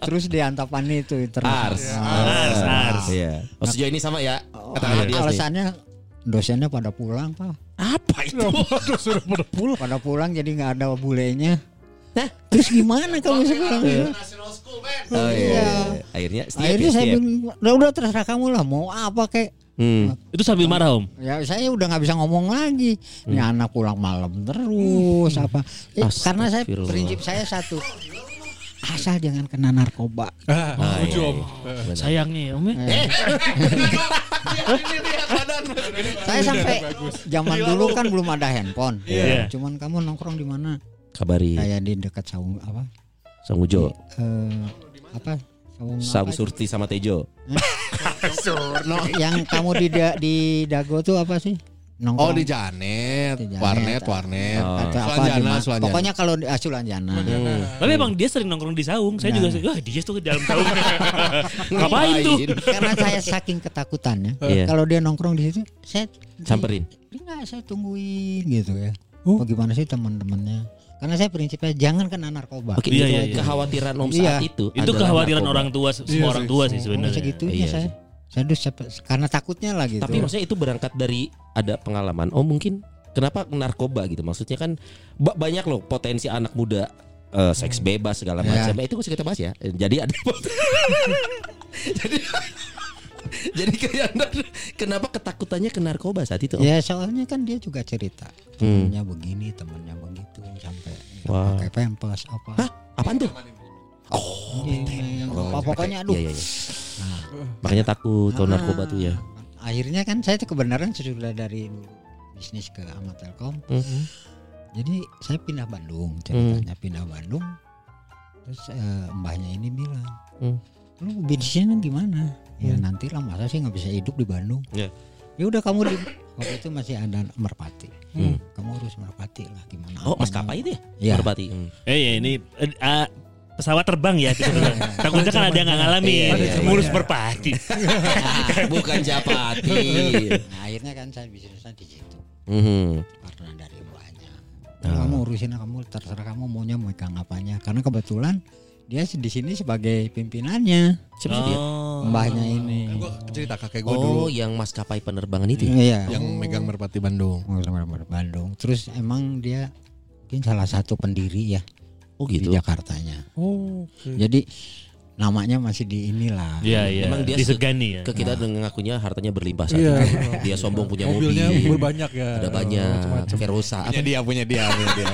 Terus di Antapani itu. Ars. Ars, ars. Iya. Oh sejauh ini sama ya. Katakanlah dia. Alasannya dosennya pada pulang pak. Apa itu? Sudah pada pulang. Pada pulang jadi nggak ada bulenya. Terus gimana kamu sekarang? Oh iya. Akhirnya setiap Akhirnya ya, saya setiap. bilang, udah udah terserah kamu lah mau apa kek. Hmm. Itu sambil marah om. Ya saya udah nggak bisa ngomong lagi. Ini anak pulang malam terus apa? Eh, karena saya prinsip saya satu. Asal jangan kena narkoba. Ah, Ah, setuju iya, Om. iya. Sayangnya ya om ya. Saya sampai zaman dulu kan belum ada handphone. Iya. Cuman kamu nongkrong di mana? Kabari Kayak di dekat saung apa? Sang Ujo, Eh, apa? Saung Sang apa? Surti sama Tejo. No, yang kamu di da- di Dago tuh apa sih? Oh Nongkrong. di Janet, Di Janet. warnet, warnet. Oh. atau apa Sulanjana? Sulanjana. Pokoknya kalau di ah, Sulanjana. Tapi emang dia sering nongkrong di saung. Saya Nah. juga sih, wah dia tuh di dalam saung. Ngapain tuh? Karena saya saking ketakutannya, Iya. kalau dia nongkrong di situ, saya Samperin. Enggak, saya tungguin gitu ya. Bagaimana sih teman-temannya? Karena saya prinsipnya jangan kena narkoba. Oke, Iya, itu iya, iya. kekhawatiran Om Iya. saat itu. Itu adalah kekhawatiran narkoba. orang tua, semua orang tua sih Oh, sebenarnya. segitunya Iya saya. sih. Saya karena takutnya lah gitu. Tapi maksudnya itu berangkat dari ada pengalaman. Oh mungkin kenapa narkoba gitu? Maksudnya kan ba- banyak loh potensi anak muda eh, seks bebas segala Ya. macam. Nah, Itu bisa kita bahas ya. Jadi ada jadi jadi kayak Anda- kenapa ketakutannya ke narkoba saat itu? Om? Ya soalnya kan dia juga cerita Hmm. temennya begini, temennya begitu sampai Wah. pakai pampers apa. Hah? Apaan tuh? Iya, Oh, apa pokoknya aduh. Iya, iya, iya. Makanya takut kalau narkoba tuh ya. Akhirnya kan saya tuh kebenaran sudah dari bisnis ke Amat Telkom. Mhm. Jadi saya pindah Bandung ceritanya pindah Bandung. Terus eh, mbahnya ini bilang, Hmm. lu bisnisnya gimana? Ya Hmm. nanti lah masa sih nggak bisa hidup di Bandung. Iya. Ya udah kamu di waktu itu masih ada merpati kamu urus merpati lah gimana Oh, maskapai itu ya? Iya. Merpati. Hmm. Eh ya ini ah, pesawat terbang ya. gitu. Takutnya kan ada yang nggak ngalamin. Iya, iya, Ngurus iya. merpati. Bukan Japati. nah, akhirnya kan saya bisnisnya di situ Mhm. karena dari mbaknya Ah. kamu urusin kamu terserah kamu maunya megang apanya karena kebetulan dia di sini sebagai pimpinannya Siapa sih dia? Oh. mbahnya ini Gue cerita kakek gue dulu Oh, yang maskapai penerbangan itu. ya? iya yang megang merpati Bandung. Oh, sama Bandung terus emang dia mungkin salah satu pendiri ya Oh di gitu. Jakartanya Oh. jadi namanya masih di inilah Iya iya. Emang dia disegani ya. Ke kita dengan ngakunya hartanya berlimpah saat Iya. itu. Dia sombong punya Mobilnya mobil. berbanyak ya. Ada banyak. Verosa. Punya dia, punya dia, punya dia.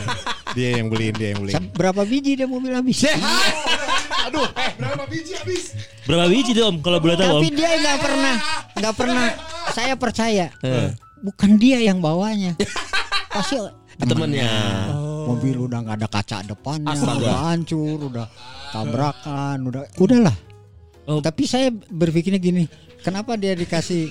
dia yang beliin, dia yang beliin. Berapa biji dia mobil habis Aduh, eh berapa biji habis? Berapa biji Om kalau boleh tahu Om? tapi dia nggak pernah nggak pernah saya percaya Eh. bukan dia yang bawanya pasti Temennya. mobil udah nggak ada kaca depannya Astaga. udah hancur udah tabrakan udah udahlah Oh. tapi saya berpikirnya gini kenapa dia dikasih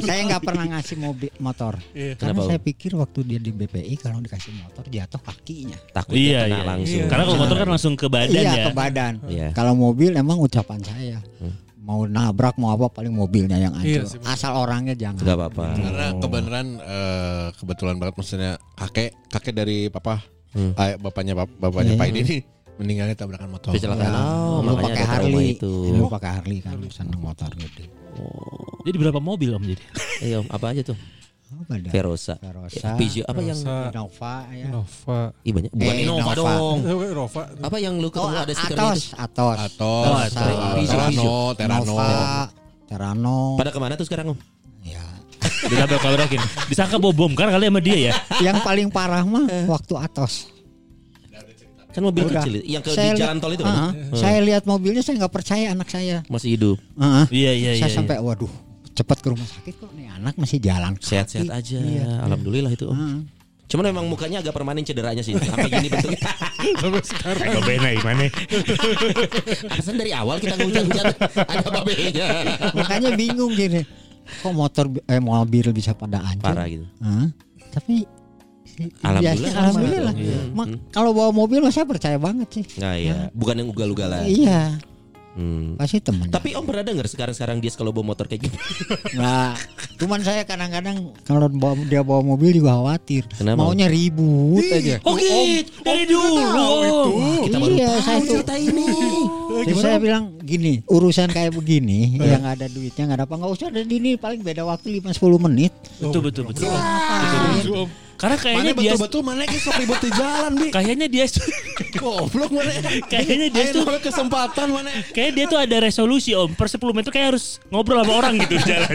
saya nggak pernah ngasih mobil motor karena Kenapa, saya pikir waktu dia di BPI kalau dikasih motor jatuh kakinya Takutnya Iya kena iya. langsung. Karena kalau motor kan langsung ke badan iya ya. ke badan Iya. kalau mobil emang ucapan saya mau nabrak mau apa paling mobilnya yang Iya hancur sih, betul. asal orangnya jangan Enggak apa-apa. Karena kebenaran eh, kebetulan banget maksudnya kakek kakek dari papa Hmm. eh, bapaknya bap- bapaknya Iya. Pak ini meninggalnya tabrakan motor. Kecelakaan. Oh, lu makanya pakai Harley itu. lu pakai Harley kan seneng motor gede Jadi berapa mobil Om jadi? Iya, Om, apa aja tuh? apa dah Verosa. Verosa. Peugeot apa yang Verosa. Innova ya Nova. Ih banyak. Bukan Eh, Innova Innova. dong. Eh, Nova. Apa yang lu Oh, ketemu ada stikernya Atos, itu? Atos. Atos, Peugeot, Terano, Terano. Terano. Pada ke mana tuh sekarang, Om? Ya. Ditabrak tabrakin. Disangka bawa bom kan kali sama dia ya. Yang paling parah mah waktu Atos. Kan mobil Udah. kecil yang ke Saya di jalan tol itu kan? Ah, Saya lihat mobilnya saya nggak percaya anak saya. Masih hidup. Ah, Iya iya iya. saya sampai waduh cepat ke rumah sakit kok nih anak masih jalan. Sehat-sehat aja. Iya. Alhamdulillah itu, Om. Ah. Cuman memang mukanya agak permanen cederanya sih. Sampai gini bentuknya. Sampai sekarang. Agak bena gimana? Alasan dari awal kita ngujat-ngujat ada babenya. Makanya bingung gini. Kok motor eh mobil bisa pada hancur? Parah gitu. Hah? Tapi Alhamdulillah biasanya alhamdulillah. Iya. Mak- Hmm. Kalau bawa mobil saya percaya banget sih. Nah iya, bukan yang ugal-ugalan. Iya, Hmm. pasti temen. Tapi Om pernah denger sekarang-sekarang dia kalau bawa motor kayak gitu? Nah, cuman saya kadang-kadang kalau bawa, dia bawa mobil juga khawatir. Kenapa? Maunya ribut aja. Oh gitu. Dari dulu. Om. Kita baru iya, saya cerita ini. Jadi saya bilang gini, urusan kayak begini yang ada duitnya nggak ada apa nggak usah ada di ini paling beda waktu 5-10 menit. Betul betul betul. Ah, Karena Mana kayaknya dia betul-betul mana ki sok ribut di jalan, Bi. kayaknya dia Goblok mana. kayaknya dia tuh kesempatan mana. Kayaknya dia tuh ada resolusi om Per 10 menit tuh kayak harus ngobrol sama orang gitu di jalan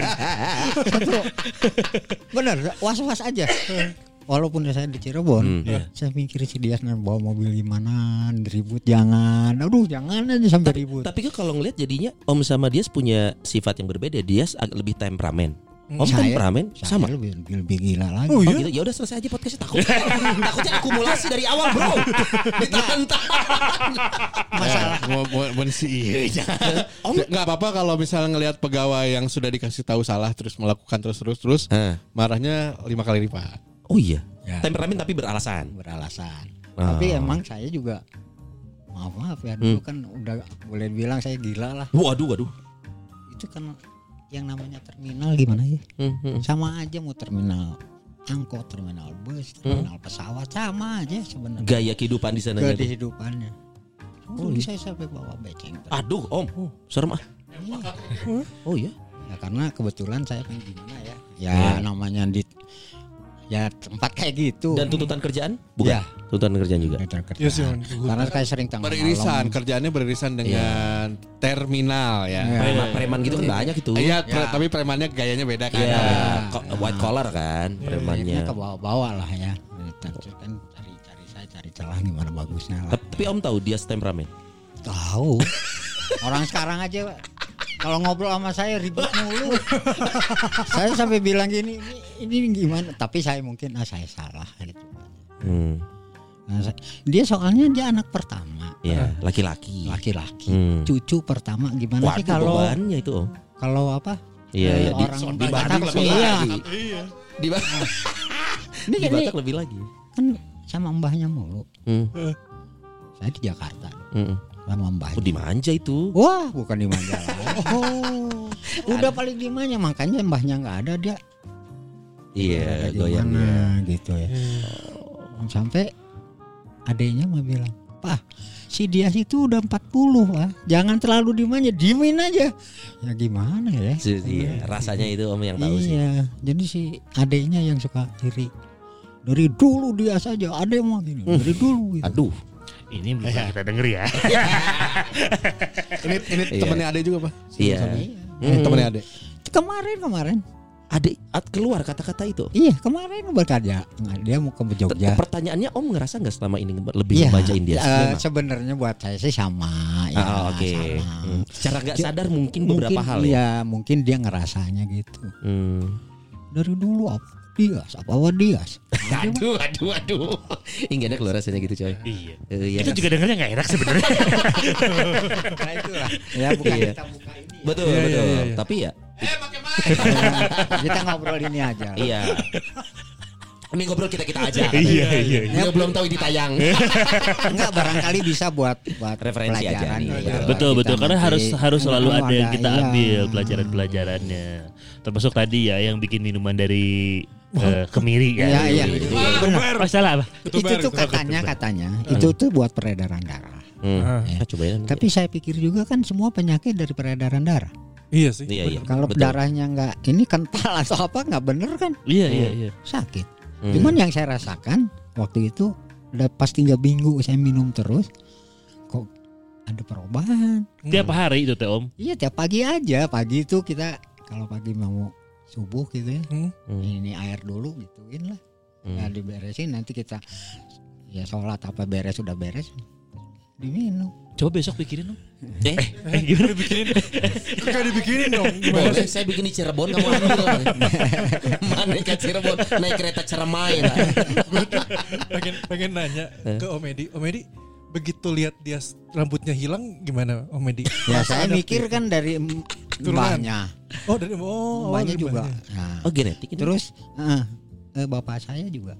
Bener, was-was aja. Walaupun saya di Cirebon, Hmm. saya mikir si dia bawa mobil gimana, ribut jangan. Aduh, jangan aja sampai ribut. Tapi kan kalau ngelihat jadinya Om sama dia punya sifat yang berbeda. Dia ag- lebih temperamen. Om Saya- temperamen Saya sama. lebih, lebih, lebih gila lagi. Oh, gitu. Ya udah selesai aja podcastnya takut. Takutnya akumulasi dari awal bro. Ditahan-tahan. Masalah Mau mau- mau si iya. Om nggak apa-apa kalau misalnya ngelihat pegawai yang sudah dikasih tahu salah terus melakukan terus terus terus Hah. marahnya lima kali lipat. Oh iya. Ya. Temperamen tapi beralasan. beralasan. Ah. Tapi emang saya juga maaf maaf ya dulu kan udah boleh bilang saya gila lah. Waduh, waduh. Itu kan yang namanya terminal gimana ya? Hmm, hmm. Sama aja mau terminal angkot, terminal bus, terminal pesawat sama aja sebenarnya. Gaya kehidupan di sana. Ke jadi. kehidupannya. Oh, saya sampai bawa beceng. Aduh, Om. Serem ah. Oh iya. Ya karena kebetulan saya kan gimana ya? Ya namanya di ya tempat kayak gitu. Dan tuntutan kerjaan? Bukan. Ya. Tuntutan kerjaan juga. Tuntutan kerjaan. Iya sih. Karena saya sering tengah Beririsan, malam. kerjaannya beririsan dengan terminal ya. Ya. Preman, preman gitu kan banyak itu. Iya, pre- tapi premannya gayanya beda kan. Iya, ko- white collar kan premannya. Akhirnya ke bawah-bawah lah ya. Kan cari-cari saya cari celah gimana bagusnya lah. Tapi Om tahu dia temperamen. Tahu. Orang sekarang aja kalau ngobrol sama saya ribut mulu. saya sampai bilang gini, ini, ini gimana? Tapi saya mungkin ah saya salah gitu. Hmm. Nah, saya- dia soalnya dia anak pertama, Ya, laki-laki. laki-laki. Hmm. Cucu pertama gimana sih Waduh, kalau bebannya itu kalau apa? Iya, Eh, iya. Di, orang di Batak Batak lebih iya. lagi. Di, Ba- Ini, di ini Batak lebih lagi. kan sama mbahnya mulu. Hmm. Saya di Jakarta Hmm. sama mbahnya. Oh, dimanja itu. Wah, bukan di manja lagi. Udah paling di mana makanya mbahnya nggak ada dia. Iya, Ada di goyang. mana gitu ya. Sampai adiknya mah bilang, "Pak, si Dias itu udah 40, Pak. Jangan terlalu dimanja, diemin aja." Ya gimana ya? Iya, rasanya itu Om yang tahu sih. Iya, jadi si adiknya yang suka iri. Dari dulu dia saja, ada yang mau gini. Dari dulu gitu. Aduh, Ini belum kita denger ya. Ini ini Iya. temennya Ade juga, Pak. iya. Hmm. Temennya Ade. Kemarin kemarin. Adik at- keluar kata-kata itu. Iya, kemarin berkarya. Nah, dia mau ke Jogja. Pertanyaannya Om ngerasa nggak selama ini lebih Iya, membacain dia? eh, sebenarnya buat saya sih sama. Ya, Ah, oke. sama. Hmm. Secara nggak sadar mungkin beberapa hal ya. Iya, mungkin dia ngerasanya gitu. Hmm. Dari dulu apa Dias, apa apa Dias. Aduh, aduh, aduh. Ini ada keluar rasanya gitu coy. Iya. Eh, iya. Itu juga dengernya nggak enak sebenarnya. Nah, itulah. Ya bukan Iya. kita buka ini. Betul, Iya, betul. iya, iya. Tapi ya, kita ngobrol ini aja. iya. Ini ngobrol kita kita aja. Iya, iya. Dia belum tahu ini tayang. Enggak barangkali bisa buat buat Referensi aja pelajaran nih, gitu. iya. Betul Kita betul karena nanti- harus harus selalu ada yang kita iya. ambil pelajaran-pelajarannya. Termasuk tadi ya yang bikin minuman dari eh, kemiri kan. Iya, iya. Benar. Oh, salah? Itu tuh katanya katanya itu tuh buat peredaran darah. Hmm. Ah. Ah, cobain. Tapi saya pikir juga kan semua penyakit dari peredaran darah. Iya sih. Iya, iya. Kalau Betul. darahnya nggak ini kental atau apa nggak bener kan Iya iya iya. sakit. Hmm. Cuman yang saya rasakan waktu itu udah pas tiga minggu saya minum terus kok ada perubahan. Tiap hari itu teh Om. Iya tiap pagi aja pagi itu kita kalau pagi mau subuh gitu ya Hmm. Hmm. ini air dulu gituin lah Hmm. ya diberesin nanti kita ya sholat apa beres sudah beres diminum Coba besok pikirin Om. Eh, Eh gimana? Gak dibikinin dong. boleh saya bikin di Cirebon kamu ambil. Mana ke Cirebon naik kereta Ceremai lah. pengen pengen nanya ke Om Edi. Om Edi begitu lihat dia rambutnya hilang gimana Om Edi? ya saya mikir kan dari em- Turunan. mbahnya Oh dari oh, mbahnya dari juga nah, Oh genetik ini. terus eh, bapak saya juga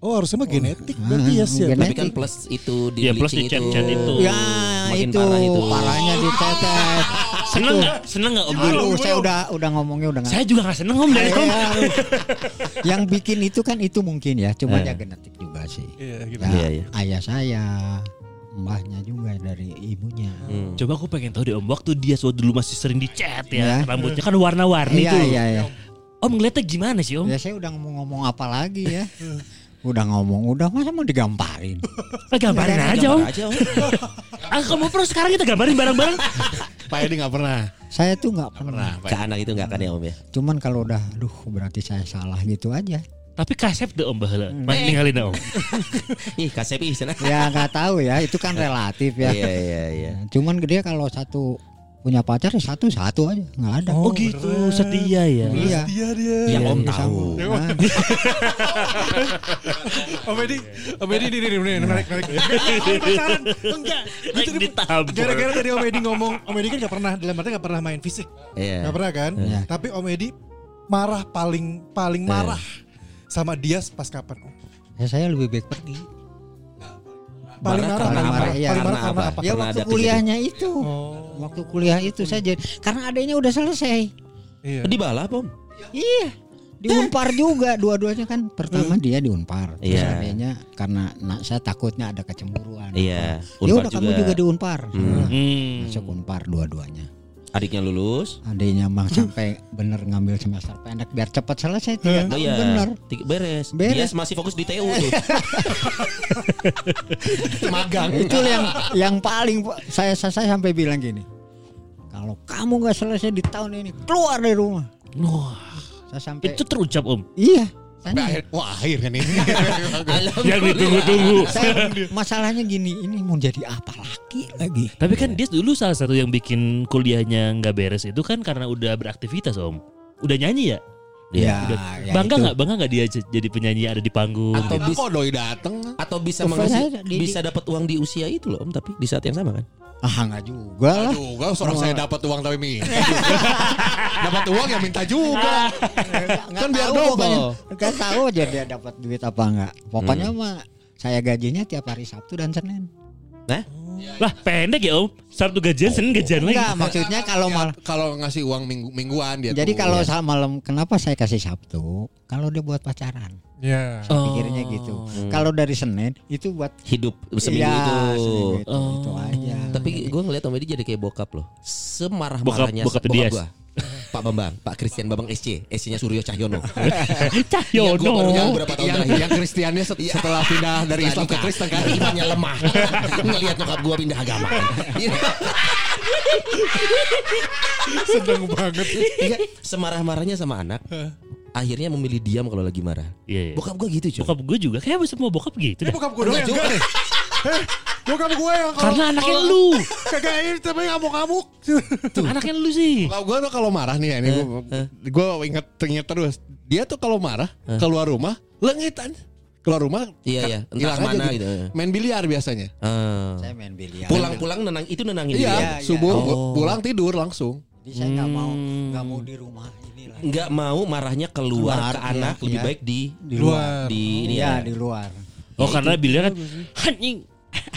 Oh harusnya mah genetik berarti ya sih. genetik. Tapi kan plus itu di Iya, plus bleaching dicat-cat itu. ya Makin itu, parah itu. parahnya ditetes Seneng nggak? Seneng nggak Om dulu? Saya udah udah ngomongnya udah nggak Saya juga nggak seneng Om dari Om. Ya, aduh. yang bikin itu kan itu mungkin ya, cuma Eh. ya genetik juga sih. Iya gitu. Ya, Iya, iya. Ayah saya, mbahnya juga dari ibunya. Hmm. Coba aku pengen tahu deh Om, waktu dia waktu dulu masih sering dicat Ya. ya, rambutnya kan warna-warni Iya tuh. iya iya. Om ngeliatnya gimana sih Om? Ya saya udah ngomong-ngomong apa lagi ya. udah ngomong, udah masa mau digamparin. Ah, gambarin Ya, aja Om. Aja, Om. Ah kamu terus sekarang kita gambarin bareng-bareng. Pak Edi nggak pernah. Saya tuh nggak pernah. Ke anak itu nggak akan ya Om ya. Cuman kalau udah, duh berarti saya salah gitu aja. Tapi kasep deh Om baheula. Main ninggalin Om. Ih, kasep ih sana. Ya nggak tahu ya, itu kan relatif ya. Iya, iya, iya. Cuman dia kalau satu punya pacar ya satu satu aja, nggak ada. Oh gitu, setia ya. Iya. Dia dia. Yang Om Iya, tahu. Nah, Om Edi, Om Edi ini nih nih narik narik. Pacaran enggak. Gitu nih. ditabok. Gara-gara tadi Om Edi ngomong, Om Edi kan gak pernah dalam arti gak pernah main fisik, Iya. gak pernah kan? Iya. Tapi Om Edi marah paling paling marah sama dia pas kapan? Om? ya saya lebih baik pergi. Paling Marah paling marah, Iya. paling marah Karena karena apa? apa? Ya waktu ada kuliahnya itu. Oh, Waktu kuliah itu saja. Karena adanya udah selesai. iya. Di balap Om. Iya. Di Unpar juga dua-duanya kan. Pertama dia di Unpar. Terus Iya. adanya karena nah, saya takutnya ada kecemburuan. Iya. Ya Unpar udah kamu juga di Unpar. Hmm. Hmm. Masuk Unpar dua-duanya. Adiknya lulus. Adanya mah sampai bener ngambil semester pendek biar cepat selesai tiga Oh tahun iya. bener. Tiga- Beres. Beres. Dia masih fokus di TU tuh. Magang. Itu yang yang paling saya saya sampai bilang gini. Kalau kamu nggak selesai di tahun ini keluar dari rumah. Wah, Saya sampai itu terucap Om. iya. Saya, Wah akhir kan ini. Yang ditunggu-tunggu. masalahnya gini, ini mau jadi apa lagi lagi? Tapi kan dia dulu salah satu yang bikin kuliahnya nggak beres itu kan karena udah beraktivitas Om. Udah nyanyi ya? Iya. Ya, ya bangga nggak? Bangga nggak dia jadi penyanyi ada di panggung? Atau gitu? bis- Kok doi dateng? Atau bisa mengasih di- bisa dapat uang di usia itu loh Om, tapi di saat yang sama kan? Ah nggak juga lah. Juga seorang saya dapat uang tapi minta juga. dapat uang ya minta juga. Nggak Kan biar tahu double. Nggak tahu aja dia dapat duit apa enggak. Pokoknya mah saya gajinya tiap hari Sabtu dan Senin. Nah, Lah pendek ya om. Sabtu gajian, Senin gajian lagi. Enggak, maksudnya kalau mal Kalau ngasih uang minggu mingguan dia. Jadi tuh. kalau saat malam kenapa saya kasih Sabtu? Kalau dia buat pacaran. Ya. Oh. Pikirnya gitu. Kalau dari Senin itu buat hidup seminggu Iya, itu. seminggu itu, Oh. itu aja. Tapi gue ngeliat Om Edi jadi kayak bokap loh. Semarah-marahnya Bokap- bokap Dias. gua. Pak Bambang, Pak Christian Bambang SC, SC-nya Suryo Cahyono. Cahyono. Nyampe berapa tahun yang, terakhir. yang Kristiannya Iya. setelah pindah dari Islam ke Kristen kan. Imannya lemah. Ngelihat nyokap gua pindah agama. Iya. Sedang banget. Iya, Semarah-marahnya sama anak. Akhirnya memilih diam kalau lagi marah. Iya, iya. Bokap gua gitu cuy. Bokap gue juga kayak semua bokap gitu. Bokap gue doang. Eh, bokap gue yang kalau Karena anaknya kalau- lu. Kagak ini tapi ngamuk-ngamuk. Tuh, anaknya lu sih. Kalau gue tuh kalau marah nih ya, ini gue gue inget inget terus. Dia tuh kalau marah keluar rumah lengitan. Keluar rumah Iya, kan iya. Entah hilang aja ke mana gitu. Main biliar biasanya. Ah. saya main biliar. Pulang-pulang nenang itu nenangin Iya, dia. iya. subuh Oh. pu- pulang tidur langsung. Jadi saya nggak mau nggak mau di rumah inilah. Nggak mau marahnya keluar, Keluar, ke iya, anak lebih iya. baik di Di luar. di ini Iya ya. di luar. Oh karena biliar kan anjing.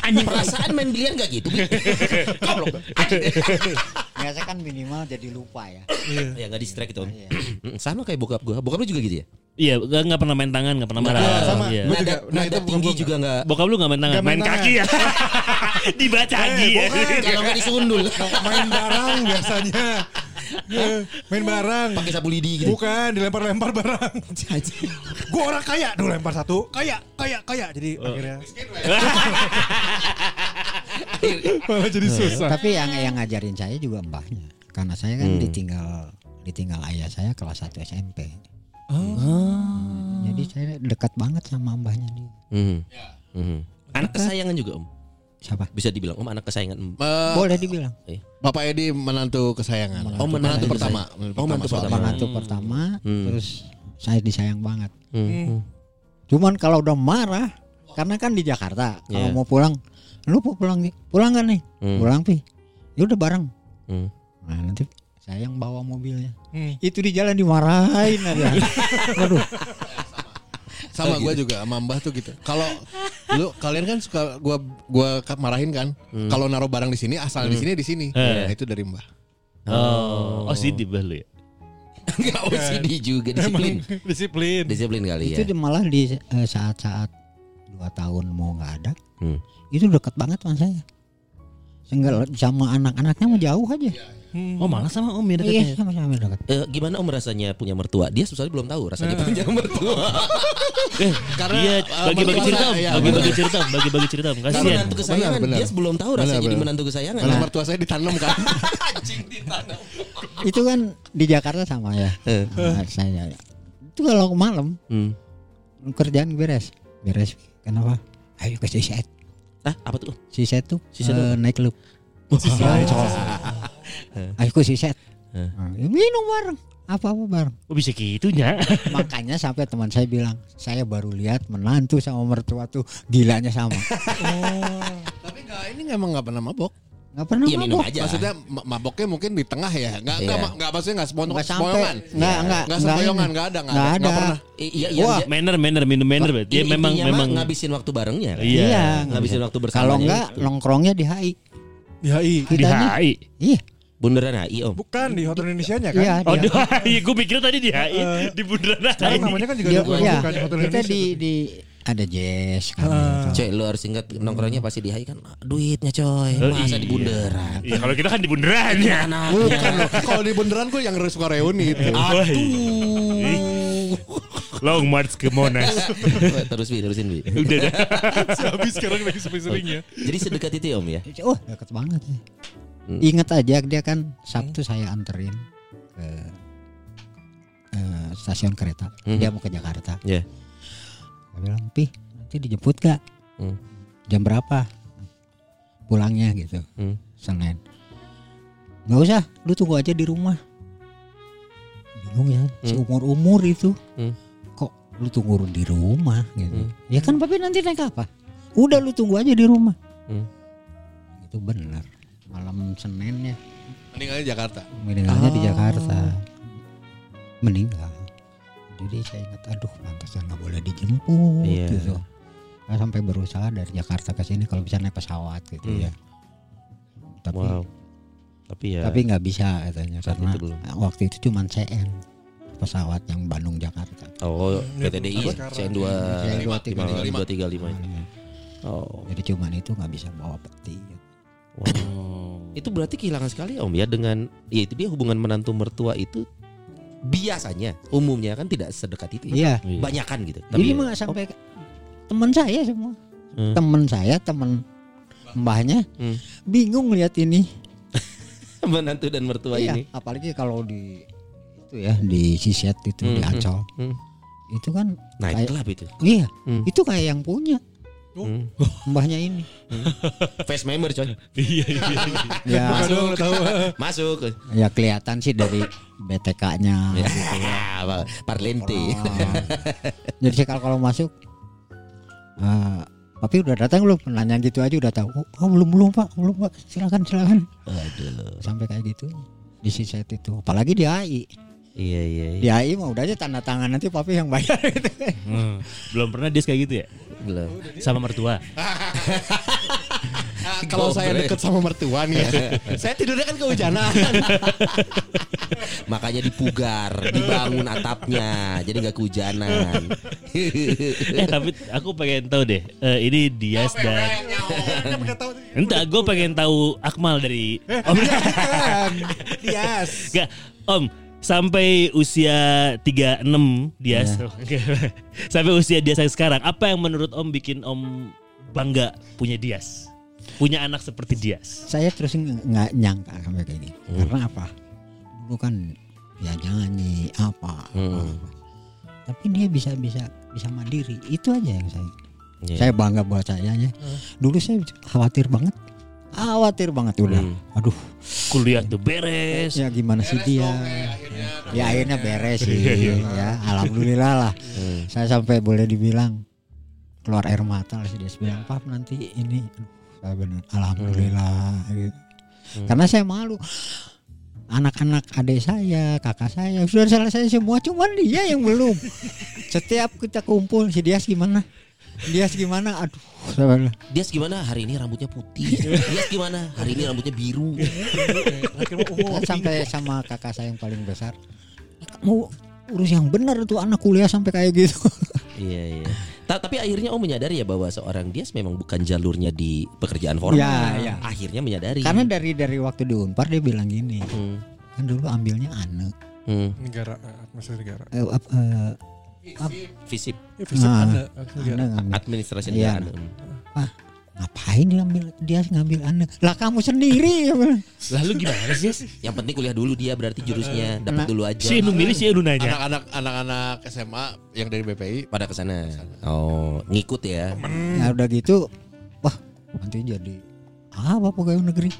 Anjing Perasaan main biliar nggak gitu? Goblok. Biasa kan minimal jadi lupa ya. ya nggak distract itu. Om. Iya. Sama kayak bokap gua. Bokap lu juga gitu ya? Iya, gak, nggak pernah main tangan, gak pernah marah. Iya, sama. Iya. Nah, nada itu bokap tinggi gua juga nggak. Bokap lu gak main tangan, Nggak main, main kaki ya. Dibaca lagi ya. Kalau nggak disundul. Main barang biasanya. Eh, Main barang. Pakai sapu lidi gitu. Bukan dilempar-lempar barang. gue orang kaya dulu lempar satu. Kaya, kaya, kaya. Jadi akhirnya malah jadi susah. Tapi yang yang ngajarin saya juga mbahnya. Karena saya kan ditinggal ditinggal ayah saya kelas 1 SMP. Jadi saya dekat banget sama mbahnya dia. Mhm. Mhm. Anak kesayangan juga om. Siapa? Bisa dibilang om anak kesayangan. Eh, Boleh dibilang. Bapak Edi menantu kesayangan. Oh, menantu pertama. Oh, menantu pertama. Menantu pertama Hmm. terus saya disayang banget. Mhm. Cuman kalau udah marah karena kan di Jakarta kalau Iya. mau pulang lu mau pulang nih pulang kan nih Hmm. pulang pi ya udah bareng Hmm. nah nanti saya yang bawa mobilnya Hmm. itu di jalan dimarahin aja aduh Sama gue juga sama Mbah tuh gitu. Kalau lu kalian kan suka gua gua marahin kan. Kalau naruh barang di sini asal di sini di sini. Eh. Nah, itu dari Mbah. Oh, oh sih di lu ya. Enggak OCD juga disiplin. Disiplin. Disiplin kali itu ya. di- malah di eh, saat-saat dua tahun mau nggak ada Hmm. itu deket banget sama saya Seenggak sama anak-anaknya mau jauh aja Oh malah sama om ya iya dekatnya. sama-sama dekat Eh, gimana om rasanya punya mertua? Dia sebenarnya belum tahu rasanya punya mertua. Eh, Karena, iya, bagi-bagi cerita, bagi-bagi cerita, om. bagi-bagi cerita, kasihan. menantu kesayangan, Benar, benar. dia belum tahu rasanya Benar, jadi menantu kesayangan. Karena Nah, mertua saya ditanam kan. itu kan di Jakarta sama ya Eh. Nah, saya itu kalau malam hmm. kerjaan beres beres kenapa ayo ke Siset Ah, apa tuh? Siset tuh Siset eh, tuh? naik klub Eh. Nah, ya minum bareng apa-apa bareng Oh bisa gitunya. makanya sampai teman saya bilang saya baru lihat menantu sama mertua tuh gilanya sama Tapi enggak ini emang enggak pernah mabok. nggak pernah Iya minum mabok. aja. Maksudnya ma- maboknya mungkin di tengah ya. Enggak enggak Iya. ma- enggak maksudnya enggak nggak sampai sempoyongan. nggak nggak Enggak nggak sempoyongan, ini. enggak ada, enggak nggak ada. Enggak pernah. I- iya, iya, Wah. iya. manner, manner, minum manner berarti. Dia Ini memang, mah memang. ngabisin waktu barengnya. kan? Iya. iya Ngabisin waktu bersama. kalau nggak nongkrongnya di HI Di HI. Di HI. iya Bundaran HI om. Bukan di Hotel Indonesia nya kan? iya Oh di di HI. Gue pikir tadi di HI. Di bundaran Sekarang HI. namanya kan juga Iya, ada iya. bukan Hotel kita Indonesia. di di ada jazz kan Ah. Coy lu harus ingat nongkrongnya pasti di HI kan duitnya coy. Oh, Masa di iya. bundaran. Iya, kalau kita kan di bundaran ya. Bukan loh. Kalau di bundaran gue yang suka reuni itu. Iya. Long march ke Monas. Terus bi, terusin bi. Udah dah. Habis sekarang lagi sering-seringnya. Jadi sedekat itu ya om ya. oh deket banget ya Hmm. ingat aja dia kan Sabtu saya anterin ke eh, stasiun kereta Hmm. dia mau ke Jakarta Iya. Saya bilang pi nanti dijemput gak Hmm. jam berapa pulangnya gitu Hmm. Senin nggak usah lu tunggu aja di rumah bingung ya seumur umur itu Hmm. kok lu tunggu di rumah gitu Hmm. ya kan papi nanti naik apa udah lu tunggu aja di rumah Hmm. itu benar malam Senin ya Meninggalnya Jakarta. meninggalnya di Oh. Jakarta meninggal jadi saya ingat aduh pantasnya nggak boleh dijemput Iya. gitu saya sampai berusaha dari Jakarta ke sini kalau bisa naik pesawat gitu Hmm. ya tapi Wow. Tapi ya. tapi nggak bisa katanya Saat karena itu belum. waktu itu cuma CN pesawat yang Bandung Jakarta oh PTDI ya. sekarang. CN 2 CN 235. 235. Oh. jadi cuman itu nggak bisa bawa peti Wow. Itu berarti kehilangan sekali Om ya dengan ya itu dia hubungan menantu mertua itu biasanya umumnya kan tidak sedekat itu. iya Banyakan gitu. ini ya- mah sampai teman saya semua Hmm. teman saya teman mbahnya Hmm. bingung lihat ini menantu dan mertua Iya, ini. apalagi kalau di itu ya di Siset itu di Hmm, Ancol hmm. itu kan Night Kayak- itu. iya Hmm. itu kayak yang punya Hmm. mbahnya ini Face member coy. Iya iya. ya Aduh, tahu. Masuk. ya kelihatan sih dari BTK-nya Ya, gitu ya. Parlente. Ah. jadi sih kalau kalau masuk eh tapi udah datang belum nanya gitu aja udah tahu oh, oh, belum belum pak belum pak silakan silakan Aduh. sampai kayak gitu di Siset itu apalagi di AI Iya iya. iya. di AI mah udah aja tanda tangan nanti papi yang bayar gitu Hmm. Belum pernah dia kayak gitu ya? Belum. Sama mertua. Kalau saya deket sama mertua nih ya, saya tidurnya kan kehujanan. Makanya dipugar, dibangun atapnya, jadi nggak kehujanan. eh tapi aku pengen tahu deh. eh, ini Dias dan Entah, gue pengen tahu Akmal dari Om. Yes. Gak, Om. Sampai usia 36 Dias. sampai usia Dias yang sekarang, apa yang menurut Om bikin Om bangga punya Dias? Punya anak seperti Dias. saya terus ng- nggak nyangka sampai kayak gini karena apa dulu kan ya nyanyi apa, apa, Hmm. apa. tapi dia bisa bisa bisa mandiri itu aja yang saya Iya. saya bangga buat saya ya dulu saya khawatir banget khawatir banget udah. Hmm. aduh. Kuliah tuh beres. ya gimana sih dia? Ya akhirnya beres sih ya. Alhamdulillah lah. Hmm. saya sampai boleh dibilang keluar air mata lah sih dia. Bilang pap nanti ini. Aduh, saya benar alhamdulillah. Gitu. karena saya malu. Anak-anak adik saya kakak saya sudah selesai semua cuman dia yang belum. Setiap kita kumpul si Dias gimana Dias gimana aduh Dia gimana hari ini rambutnya putih. Dia gimana hari ini rambutnya biru. Sampai sama kakak saya yang paling besar mau urus yang benar tuh anak kuliah sampai kayak gitu Iya iya. Ta- tapi akhirnya Om menyadari ya bahwa seorang Dias memang bukan jalurnya di pekerjaan formal. Ya, ya. Akhirnya menyadari. karena dari dari waktu di Unpar dia bilang gini Hmm, kan dulu ambilnya ane hmm. Negara, eh, atmosfer negara. eh, ap- eh, Visip Ya, fisik Nah, ngambil administrasi Iya. negara. Hmm. ngapain dia ambil dia ngambil ane lah kamu sendiri ya. Lalu gimana sih? Yes? Yang penting kuliah dulu dia berarti jurusnya dapat Nah. dulu aja. Si nu milih si nu nanya. Anak-anak anak-anak SMA yang dari BPI Pada ke sana. Oh, ngikut ya. ya udah gitu wah nanti jadi apa pegawai negeri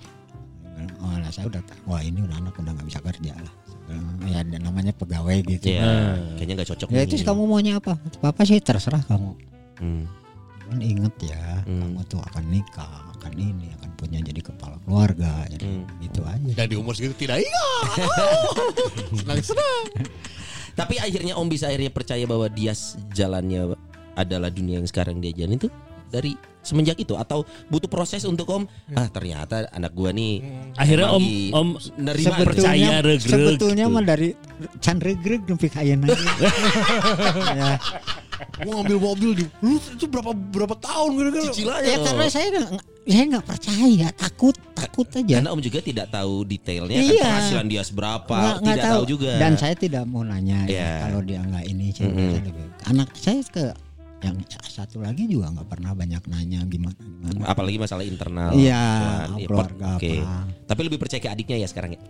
oh lah saya udah tahu, wah ini udah anak udah nggak bisa kerja lah ya ada namanya pegawai gitu Iya, kayaknya nggak cocok. ya nih. terus kamu maunya apa papa sih terserah kamu Hmm. kan inget ya Hmm. kamu tuh akan nikah akan ini akan punya jadi kepala keluarga jadi Hmm. gitu aja dan di umur segitu tidak ingat. Senang-senang. Tapi akhirnya Om bisa akhirnya percaya bahwa dia jalannya adalah dunia yang sekarang dia jalani itu dari semenjak itu atau butuh proses untuk Om ah ternyata anak gua nih Akhirnya Om Om nerima percaya regreg sebetulnya gitu. mah dari can regreg nempi kayan aja ya, Gua ngambil mobil di lu itu berapa berapa tahun gara-gara cicilannya. ya karena saya nggak saya nggak percaya takut takut aja Karena Om juga tidak tahu detailnya kan Iya. penghasilan dia seberapa, Nggak- nggak tidak tahu. juga. dan saya tidak mau nanya ya, Iya. kalau dia nggak ini saya lebih anak saya ke yang satu lagi juga nggak pernah banyak nanya gimana gimana apalagi masalah internal. iya. Ya, keluarga per- oke. apa Tapi lebih percaya ke adiknya ya sekarang ya.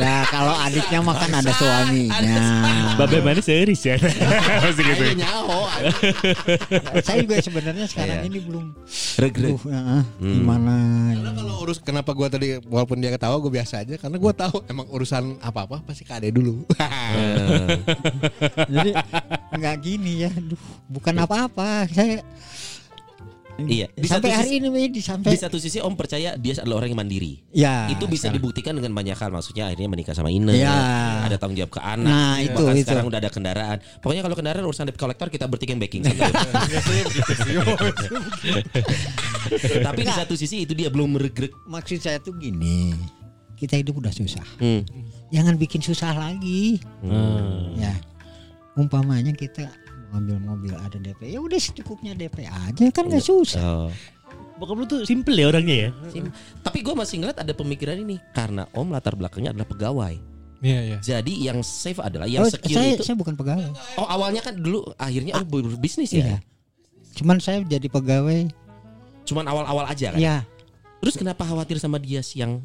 ya kalau adiknya mah kan ada suaminya Babe mana seris ya. Masih gitu. Nyaho. saya juga sebenarnya sekarang Iya. ini belum Regret. Aduh, heeh, gimana? Karena kalau urus kenapa gua tadi walaupun dia ketawa gue biasa aja karena gua tahu emang urusan apa-apa pasti ke Ade dulu. Jadi nggak gini ya. Aduh, bukan apa-apa. Saya Iya. Di sampai satu hari sisi- ini Wi, di sampai Di satu sisi Om percaya dia adalah orang yang mandiri. ya itu bisa sekarang. dibuktikan dengan banyak hal maksudnya akhirnya menikah sama Ine Iya. ada tanggung jawab ke anak Nah, itu, bahkan itu. sekarang udah ada kendaraan pokoknya kalau kendaraan urusan debt collector kita bertiga yang backing tapi di satu sisi itu dia belum meregrek Maksud saya tuh gini. Kita hidup udah susah. hmm. Jangan bikin susah lagi. Hmm. Ya. Umpamanya kita mau ambil mobil ada DP. Ya udah secukupnya DP aja kan nggak susah. Oh. Bokap lu tuh simple ya orangnya ya. Sim- tapi gue masih ngeliat ada pemikiran ini karena Om latar belakangnya adalah pegawai Iya, iya. jadi yang safe adalah yang Oh, secure saya itu saya bukan pegawai. oh awalnya kan dulu akhirnya Om berbisnis ya Iya. Cuman saya jadi pegawai. cuman awal-awal aja kan Ya. Terus kenapa khawatir sama dia yang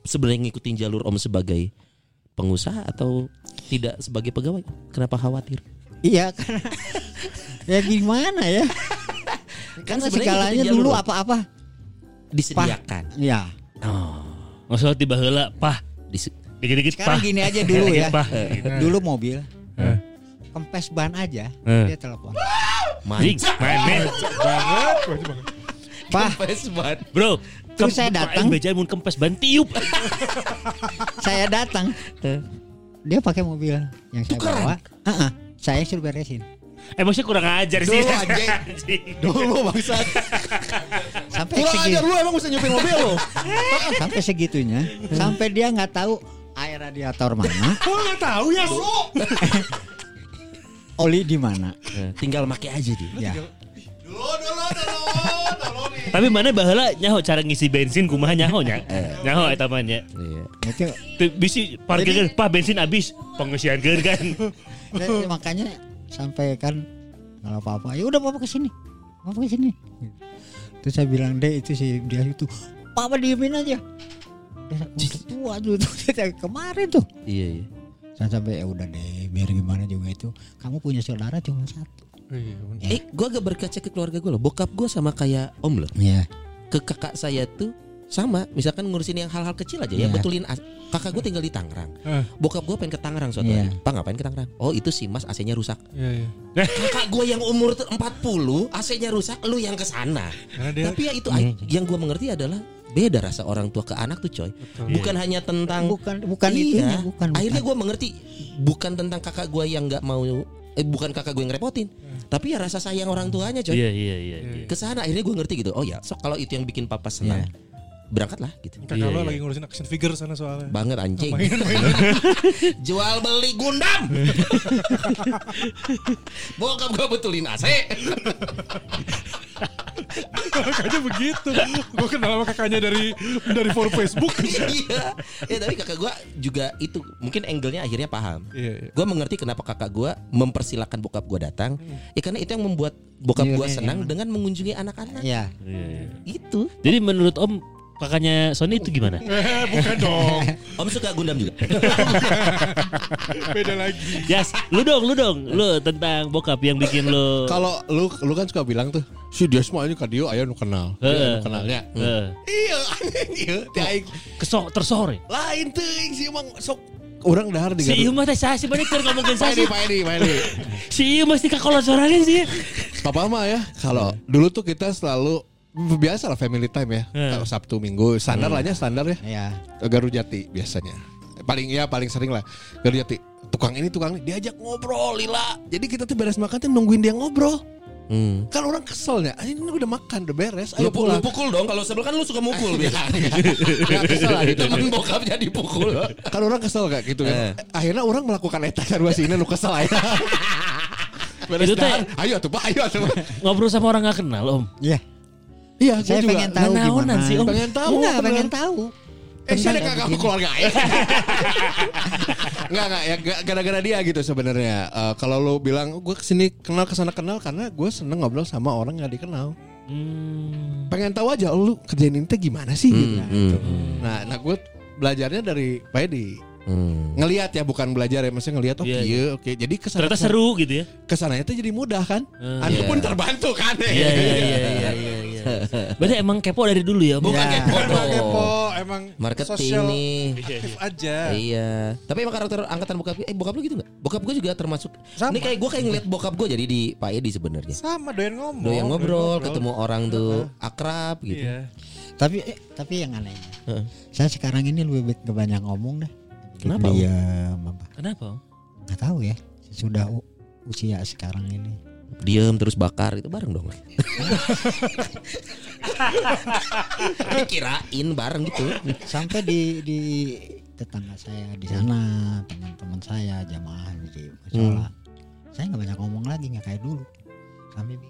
sebenarnya ngikutin jalur Om sebagai pengusaha atau tidak sebagai pegawai? Kenapa khawatir? Iya karena ya gimana ya? Kan Karena segalanya dulu apa-apa. disediakan. Ya. Oh, Masalah tiba heula, pah, dis- dikit-dikit Sekarang pah. gini aja dulu ya. Pah. Dulu mobil. Eh. Kempes ban aja. Eh. Dia telepon. Jing, main Pak, Kempes banget. Bro, Terus saya datang. Mun kempes ban tiup. saya datang. Dia pakai mobil yang saya bawa. Heeh. Saya suruh beresin. Emangnya kurang ajar sih. Dulu, anjing. Dulu bangsat. Sampai Kurang segi, ajar lu emang bisa nyupir mobil lu. sampai segitunya. Sampai dia nggak tahu air radiator mana, Oh nggak tahu ya. oli di mana. Eh, tinggal make aja dia. Ya. Dulu, dulu, dulu. Tapi mana baheula nyaho cara ngisi bensin kumaha nyaho nya. Nyaho eta mah nya. Iya. Bisi parkir pah bensin habis pengisiankeun kan. dan makanya sampai kan kalau apa-apa, ya udah papa ke sini, papa ke sini. Terus saya bilang deh itu sih dia itu, papa diemin aja. Tua tuh, tuh. kemarin tuh. Iya, iya. Saya sampai ya udah deh, biar gimana juga itu. Kamu punya saudara cuma satu. Eh, gue agak berkaca ke keluarga gue loh. Bokap gue sama kayak Om loh. Iya. Ke kakak saya tuh sama. Misalkan ngurusin yang hal-hal kecil aja ya. Iya. Betulin as- kakak gue tinggal di Tangerang. Eh. Bokap gue pengen ke Tangerang suatu Iya. hari. Pak ngapain ke Tangerang? Oh itu si Mas AC-nya rusak. Iya, iya. Kakak gue yang umur tuh 40 AC-nya rusak, lu yang ke sana. Tapi ya itu yang gue mengerti adalah beda rasa orang tua ke anak tuh coy. Bukan hanya tentang Bukan bukan itu iya. bukan. Akhirnya bukan. gue mengerti bukan tentang kakak gue yang nggak mau eh bukan kakak gue yang ngerepotin. Tapi ya rasa sayang orang tuanya coy. Iya iya iya. iya. Ke sana akhirnya gue ngerti gitu. Oh ya, so kalau itu yang bikin papa senang. Berangkatlah gitu. kakak Iya, lo iya. lagi ngurusin action figure sana soalnya. Banget anjing. Mainan-mainan. Jual beli Gundam. Bokap gue betulin AC. kakaknya begitu. Gue kenal sama kakaknya dari dari forum Facebook. iya. Ya tapi kakak gue juga itu mungkin angle-nya akhirnya paham. Iya, iya. Gue mengerti kenapa kakak gue mempersilahkan bokap gue datang. Ya karena itu yang membuat bokap Iya, gue iya, senang iya. dengan mengunjungi anak-anak. Iya. Iya, iya. Itu. Jadi menurut Om kakaknya Sony itu gimana? Eh, bukan dong. Om suka Gundam juga. Beda lagi. Yas, lu dong, lu dong, lu tentang bokap yang bikin lu. Kalau lu lu kan suka bilang tuh, si dia semua ini kadio aya nu kenal. Heeh. Dia nu kenalnya. Eh, Iya, iya, ti aing kesok tersore. lain teuing sih emang sok orang dahar di Si Ieu mah teh sih balik keur ngomongkeun saha Pak Edi, sih? Pak Edi. Si Ieu mesti kakolot sorangan sih. Papa mah ya, kalau dulu tuh kita selalu biasa lah family time ya. Hmm. Kalau Sabtu Minggu standar lah ya, standar ya. Iya. Garut Jati biasanya. Paling ya paling sering lah Garut Jati. Tukang ini tukang ini diajak ngobrol lila. Jadi kita tuh beres makan tuh nungguin dia ngobrol. Hmm. Kan orang keselnya, ini udah makan, udah beres, Lu, ayo lu pulang. pukul dong kalau sebelah kan lu suka mukul biasa. Nggak kesel lah gitu. Temen bokapnya dipukul. kan orang kesel kayak gitu Eh. kan. Akhirnya orang melakukan eta sarua sih lu kesel aja. Beres Itu teh- ayo tuh Pak, ayo tuh. Ngobrol sama orang gak kenal Om. Iya. Iya, Saya juga. pengen tahu Nanaonan gimana. sih, Om. Pengen tahu, Enggak, bener. pengen tahu. Eh, kakak begini. keluarga ya. Enggak, enggak ya ga- gara-gara dia gitu sebenarnya. Eh, kalau lu bilang gue ke sini kenal ke sana kenal karena gue seneng ngobrol sama orang yang dikenal. Hmm. Pengen tahu aja lu kerjain ini teh gimana sih gitu. Hmm. Nah, nah gue belajarnya dari Pak Edi. Hmm. Ngelihat ya bukan belajar ya, maksudnya ngelihat oh Iya, iya, oke. Jadi ke sana Ternyata seru gitu ya. Ke sananya tuh jadi mudah kan. Hmm. Anda Iya. pun terbantu kan. Iya iya iya iya iya iya. Berarti emang kepo dari dulu ya? Bukan Ya. kepo Emang kepo, emang Marketing sosial nih. aktif aja. Iya. Tapi emang karakter angkatan bokap eh bokap lu gitu nggak? Bokap gue juga termasuk. Sama. Ini kayak gue kayak ngeliat bokap gue jadi di Pak Edi sebenarnya. Sama doyan ngomong. Doyan ngobrol, ketemu orang tuh akrab gitu. Iya. Tapi eh, tapi yang anehnya, Heeh. saya sekarang ini lebih banyak ngomong deh. Kenapa, Om? Diam apa? Kenapa? Nggak tahu ya. Sudah usia sekarang ini. Diem terus bakar itu bareng dong. Kirain bareng gitu. Sampai di di tetangga saya di sana, teman-teman saya jamaah di musola. Saya nggak banyak ngomong lagi nggak kayak dulu. Begitu.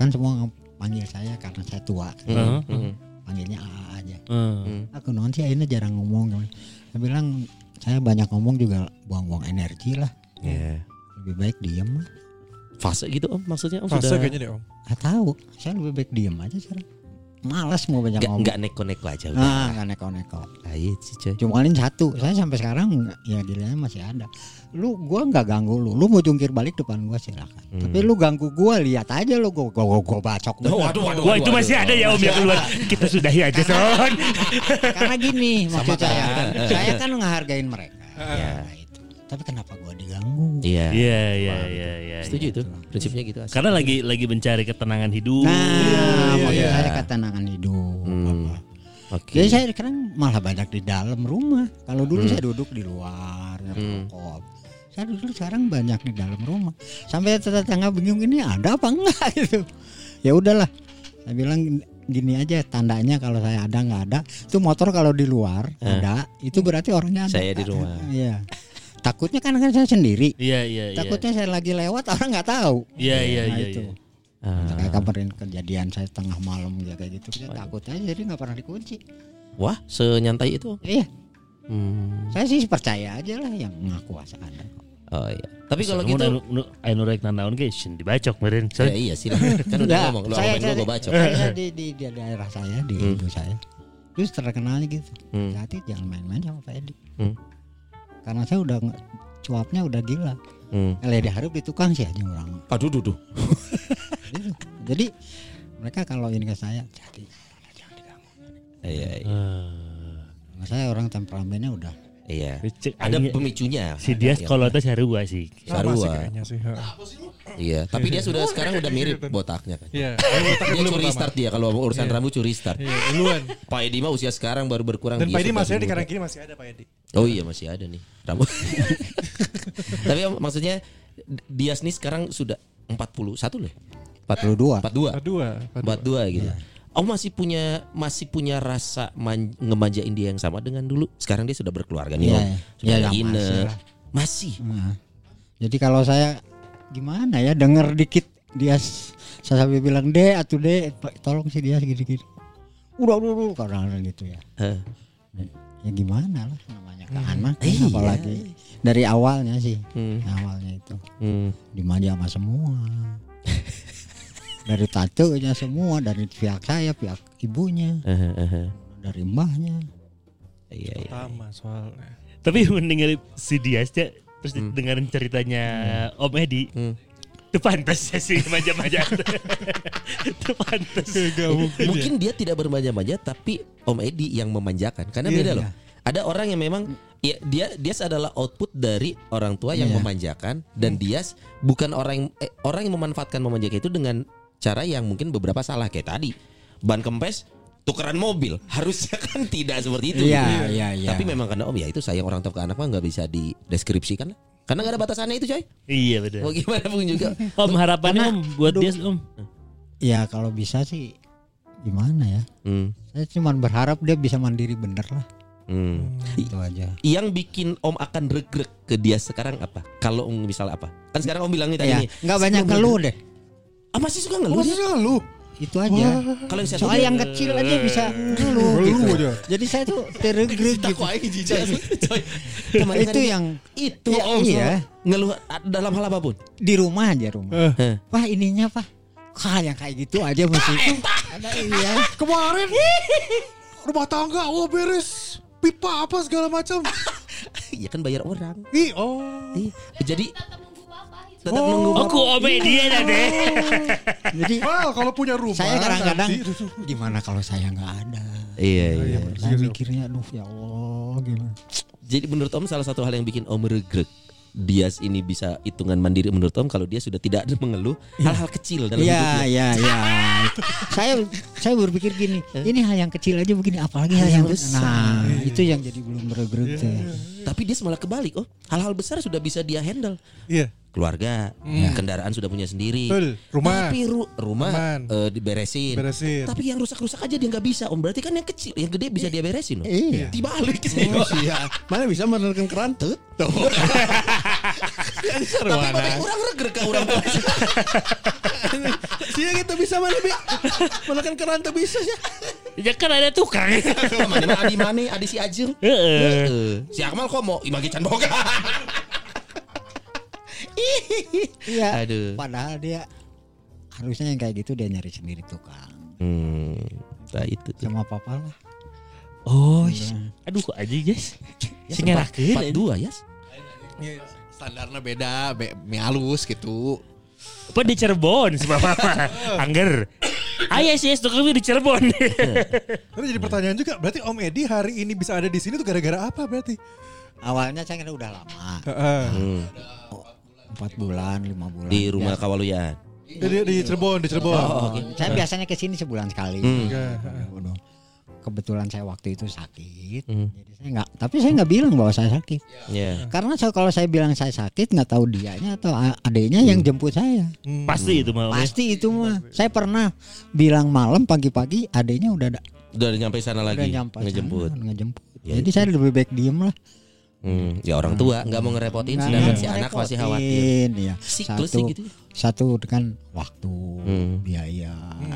Kan semua panggil saya karena saya tua. kan. Heeh. Hmm. Panggilnya AA aja. Hmm. Aku non sih akhirnya jarang ngomong. Saya bilang saya banyak ngomong juga buang-buang energi lah. Iya. Lebih baik diem lah. Fase gitu om maksudnya om Fase sudah kayaknya deh om. Nggak tahu. Saya lebih baik diem aja sekarang. Malas mau banyak nggak ngomong. nggak neko-neko aja udah. Ah, nggak neko-neko. Ah, iya sih coy. Cuma satu. Saya sampai sekarang ya dilihatnya masih ada. Lu gua nggak ganggu lu. Lu mau jungkir balik depan gua silakan. Tapi lu ganggu gua lihat aja lu gua gua, gua bacok. Oh, waduh, waduh, Wah itu masih ada ya Om yang keluar. Kita sudahi aja Son. Karena gini maksud saya. kan. Saya kan ngehargain mereka. Ya. Itu. Tapi kenapa gua diganggu? Iya. Iya iya iya iya. Setuju itu prinsipnya gitu. asli. Karena lagi lagi mencari ketenangan hidup. Nah, maksud iya. saya ketenangan hidup. Hmm. Oke. Jadi saya sekarang malah banyak di dalam rumah. Kalau dulu Hmm. saya duduk di luar, Hmm. ngerokok. Saya dulu sekarang banyak di dalam rumah. Sampai tetangga bingung ini ada apa enggak gitu. Ya udahlah. Saya bilang gini aja tandanya kalau saya ada nggak ada. Itu motor kalau di luar Eh. ada, itu berarti orangnya ada. Saya di rumah. Iya. Takutnya kan kan saya sendiri. Iya iya iya. Takutnya saya lagi lewat orang nggak tahu. Iya iya Nah, iya. itu. iya. Ah. Kayak kemarin kejadian saya tengah malam ya kayak gitu. Saya takut aja jadi nggak pernah dikunci. Wah, senyantai itu. Iya. Hmm. Saya sih percaya aja lah yang ngaku asa. Oh iya. Tapi kalau gitu anu- anu- anu rek nanaon ge sieun dibacok meureun. Ya iya sih. Kan udah ngomong lu saya- saya- bacok. Saya di, di, di daerah saya di Hmm. ibu saya. Terus terkenalnya gitu. Hmm. Hati jangan main-main sama Pak Edi. Hmm. Karena saya udah cuapnya udah gila. Hmm. LED harus di tukang sih aja orang. Aduh duh duh. Jadi, jadi mereka kalau ini ke saya, jadi jangan diganggu. Iya iya. Karena saya orang temperamennya udah Iya. Cek, Ada pemicunya. Si dia kalau teh sarua sih. Sarua. ha. Iya, tapi dia sudah sekarang udah mirip botaknya kan. Iya. Dia curi start dia kalau urusan rambut curi start. Iya, duluan. Pak Edi mah usia sekarang baru berkurang. Dan Pak Edi masih ada di kanan kiri masih ada Pak Edi. Oh iya masih ada nih rambut. Tapi maksudnya Dias nih sekarang sudah 41 loh. 42. 42. Dua. 42 gitu. Om masih punya masih punya rasa man, ngemanjain dia yang sama dengan dulu. Sekarang dia sudah berkeluarga nih Iya, om. iya. Sudah Iya, ada masih lah. Masih. Nah, jadi kalau saya gimana ya denger dikit dia saya sampai bilang deh atuh deh tolong sih dia gini-gini. Udah udah udah kadang gitu ya. Heh. Ya gimana lah namanya kan, Iya. apalagi dari awalnya sih. Hmm. Awalnya itu Hmm. dimanja sama semua. dari tantenya semua, dari pihak saya, pihak ibunya, Heeh, heeh. dari mbahnya. Iya iya. Pertama soalnya. Tapi mendengar si Dias ya, terus dengerin ceritanya Om Edi. Hmm. Itu pantas ya sih manja-manja. Itu pantas. Mungkin. Mungkin dia tidak bermanja-manja tapi Om Edi yang memanjakan. Karena Iya, beda iya. loh. Ada orang yang memang ya dia dia adalah output dari orang tua yang Iya. memanjakan dan dia bukan orang yang eh, orang yang memanfaatkan memanjakan itu dengan cara yang mungkin beberapa salah kayak tadi. Ban kempes tukeran mobil harusnya kan tidak seperti itu Iya, gitu. iya, iya. tapi memang karena om ya itu sayang orang tua ke anak mah nggak bisa dideskripsikan lah. karena nggak ada batasannya itu coy Iya betul. mau gimana pun juga Om harapannya Karena- Om buat Aduh. Dias Om. Ya kalau bisa sih gimana ya? Hmm, Saya cuma berharap dia bisa mandiri bener lah. hmm. Itu aja. yang bikin om akan regrek ke dia sekarang apa kalau om misalnya apa kan sekarang om bilang nih tadi Ya, nih nggak banyak ngeluh deh. Ah masih suka ngeluh dia lu? Itu aja. kalau yang Soal yang kecil aja bisa ngeluh Ngeluh gitu. aja. Jadi saya tuh terregrek gitu. Itu yang itu Ya, om iya. ngeluh dalam hal apa pun di rumah aja rumah. Heh. Wah ininya pak. Hal yang kayak gitu aja mesti itu. Ada iya. Kemarin rumah tangga wah beres pipa apa segala macam. ya kan bayar orang Ih, oh. Ih, jadi Tetap nunggu. Aku omedia nanti. Jadi Well, kalau punya rumah saya kadang-kadang gimana kalau saya nggak ada? Iya, iya. Saya mikirnya aduh ya Allah gimana. Jadi menurut Om salah satu hal yang bikin Om regret Dias ini bisa hitungan mandiri menurut Om kalau dia sudah tidak ada mengeluh hal-hal kecil dalam Iya, hidupnya. iya, iya. saya saya berpikir gini, ini hal yang kecil aja begini apalagi hal yang besar. Nah, itu yang jadi belum regret ya. Tapi dia malah kebalik oh. Hal-hal besar sudah bisa dia handle. Iya. Keluarga, kendaraan sudah punya sendiri. Betul, rumah. Tapi ru- rumah Aman. eh, diberesin. Beresin. Tapi yang rusak-rusak aja dia nggak bisa Om. Berarti kan yang kecil, yang gede bisa dia beresin. Oh. Iya. Dibalik sih. Oh, iya. Mana bisa menekan keran tuh? Tapi mana? orang regret ke orang tua. Sia gitu bisa mana bi? Menekan keran tuh bisa sih. Ya kan ada tukang. Mana mana adi mana adi si Ajeng. Heeh. Heeh. Si Akmal kok mau imagi can boga. Iya. Aduh. Padahal dia harusnya yang kayak gitu dia nyari sendiri tukang. Hmm, nah itu tuh. Sama papa lah. Oh, aduh kok aja guys. Si Empat ngerakeun. dua ya. Standarnya beda, be, mie halus gitu. Apa di Cirebon sebab apa? Angger. Ayah sih tukang di Cirebon. Tapi jadi pertanyaan juga, berarti Om Edi hari ini bisa ada di sini tuh gara-gara apa berarti? Awalnya saya kira udah lama, Heeh. Hmm. Empat bulan, lima bulan. Di rumah Ya, Kawaluyan. Di, di, di Cirebon, di Cirebon. Oh, oke. Saya biasanya ke sini sebulan sekali. Hmm. Oke. Udah. Kebetulan saya waktu itu sakit, Hmm. jadi saya nggak. Tapi saya nggak bilang bahwa saya sakit, Ya. karena saya, kalau saya bilang saya sakit nggak tahu dianya atau adiknya yang jemput saya. Hmm. Pasti itu mah. Pasti itu mah. Saya pernah bilang malam pagi-pagi adiknya udah ada, Udah nyampe sana udah lagi nyampe sana, ngejemput. ngejemput. Ya, Jadi saya lebih baik diem lah. Hmm, ya orang tua nggak mau ngerepotin Nggak sedangkan si anak masih khawatir. Ya. Siklus satu, sih gitu. Satu kan waktu, Hmm. biaya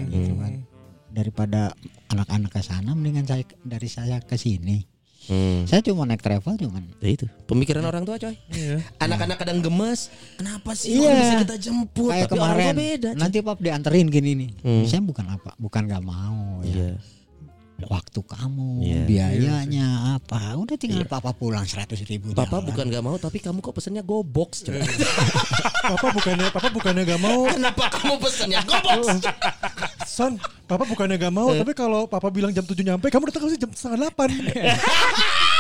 gitu kan. Daripada anak-anak ke sana mendingan saya dari saya ke sini. Hmm. Saya cuma naik travel cuman. Ya itu pemikiran orang tua coy. Anak-anak kadang gemes. Kenapa sih Iya. bisa kita jemput? Kayak Tapi orang tua kemarin beda. coy. nanti pap dianterin gini nih. Hmm. Saya bukan apa, bukan nggak mau ya. Iya. Waktu kamu, Iya. biayanya apa? Udah tinggal papa pulang seratus ribu. Papa jalan. bukan nggak mau tapi kamu kok pesennya go box. Papa bukannya Papa bukannya gak mau Kenapa kamu pesennya go box? Son Papa bukannya gak mau Tapi kalau Papa bilang jam 7 nyampe Kamu datang ke sini jam setengah 8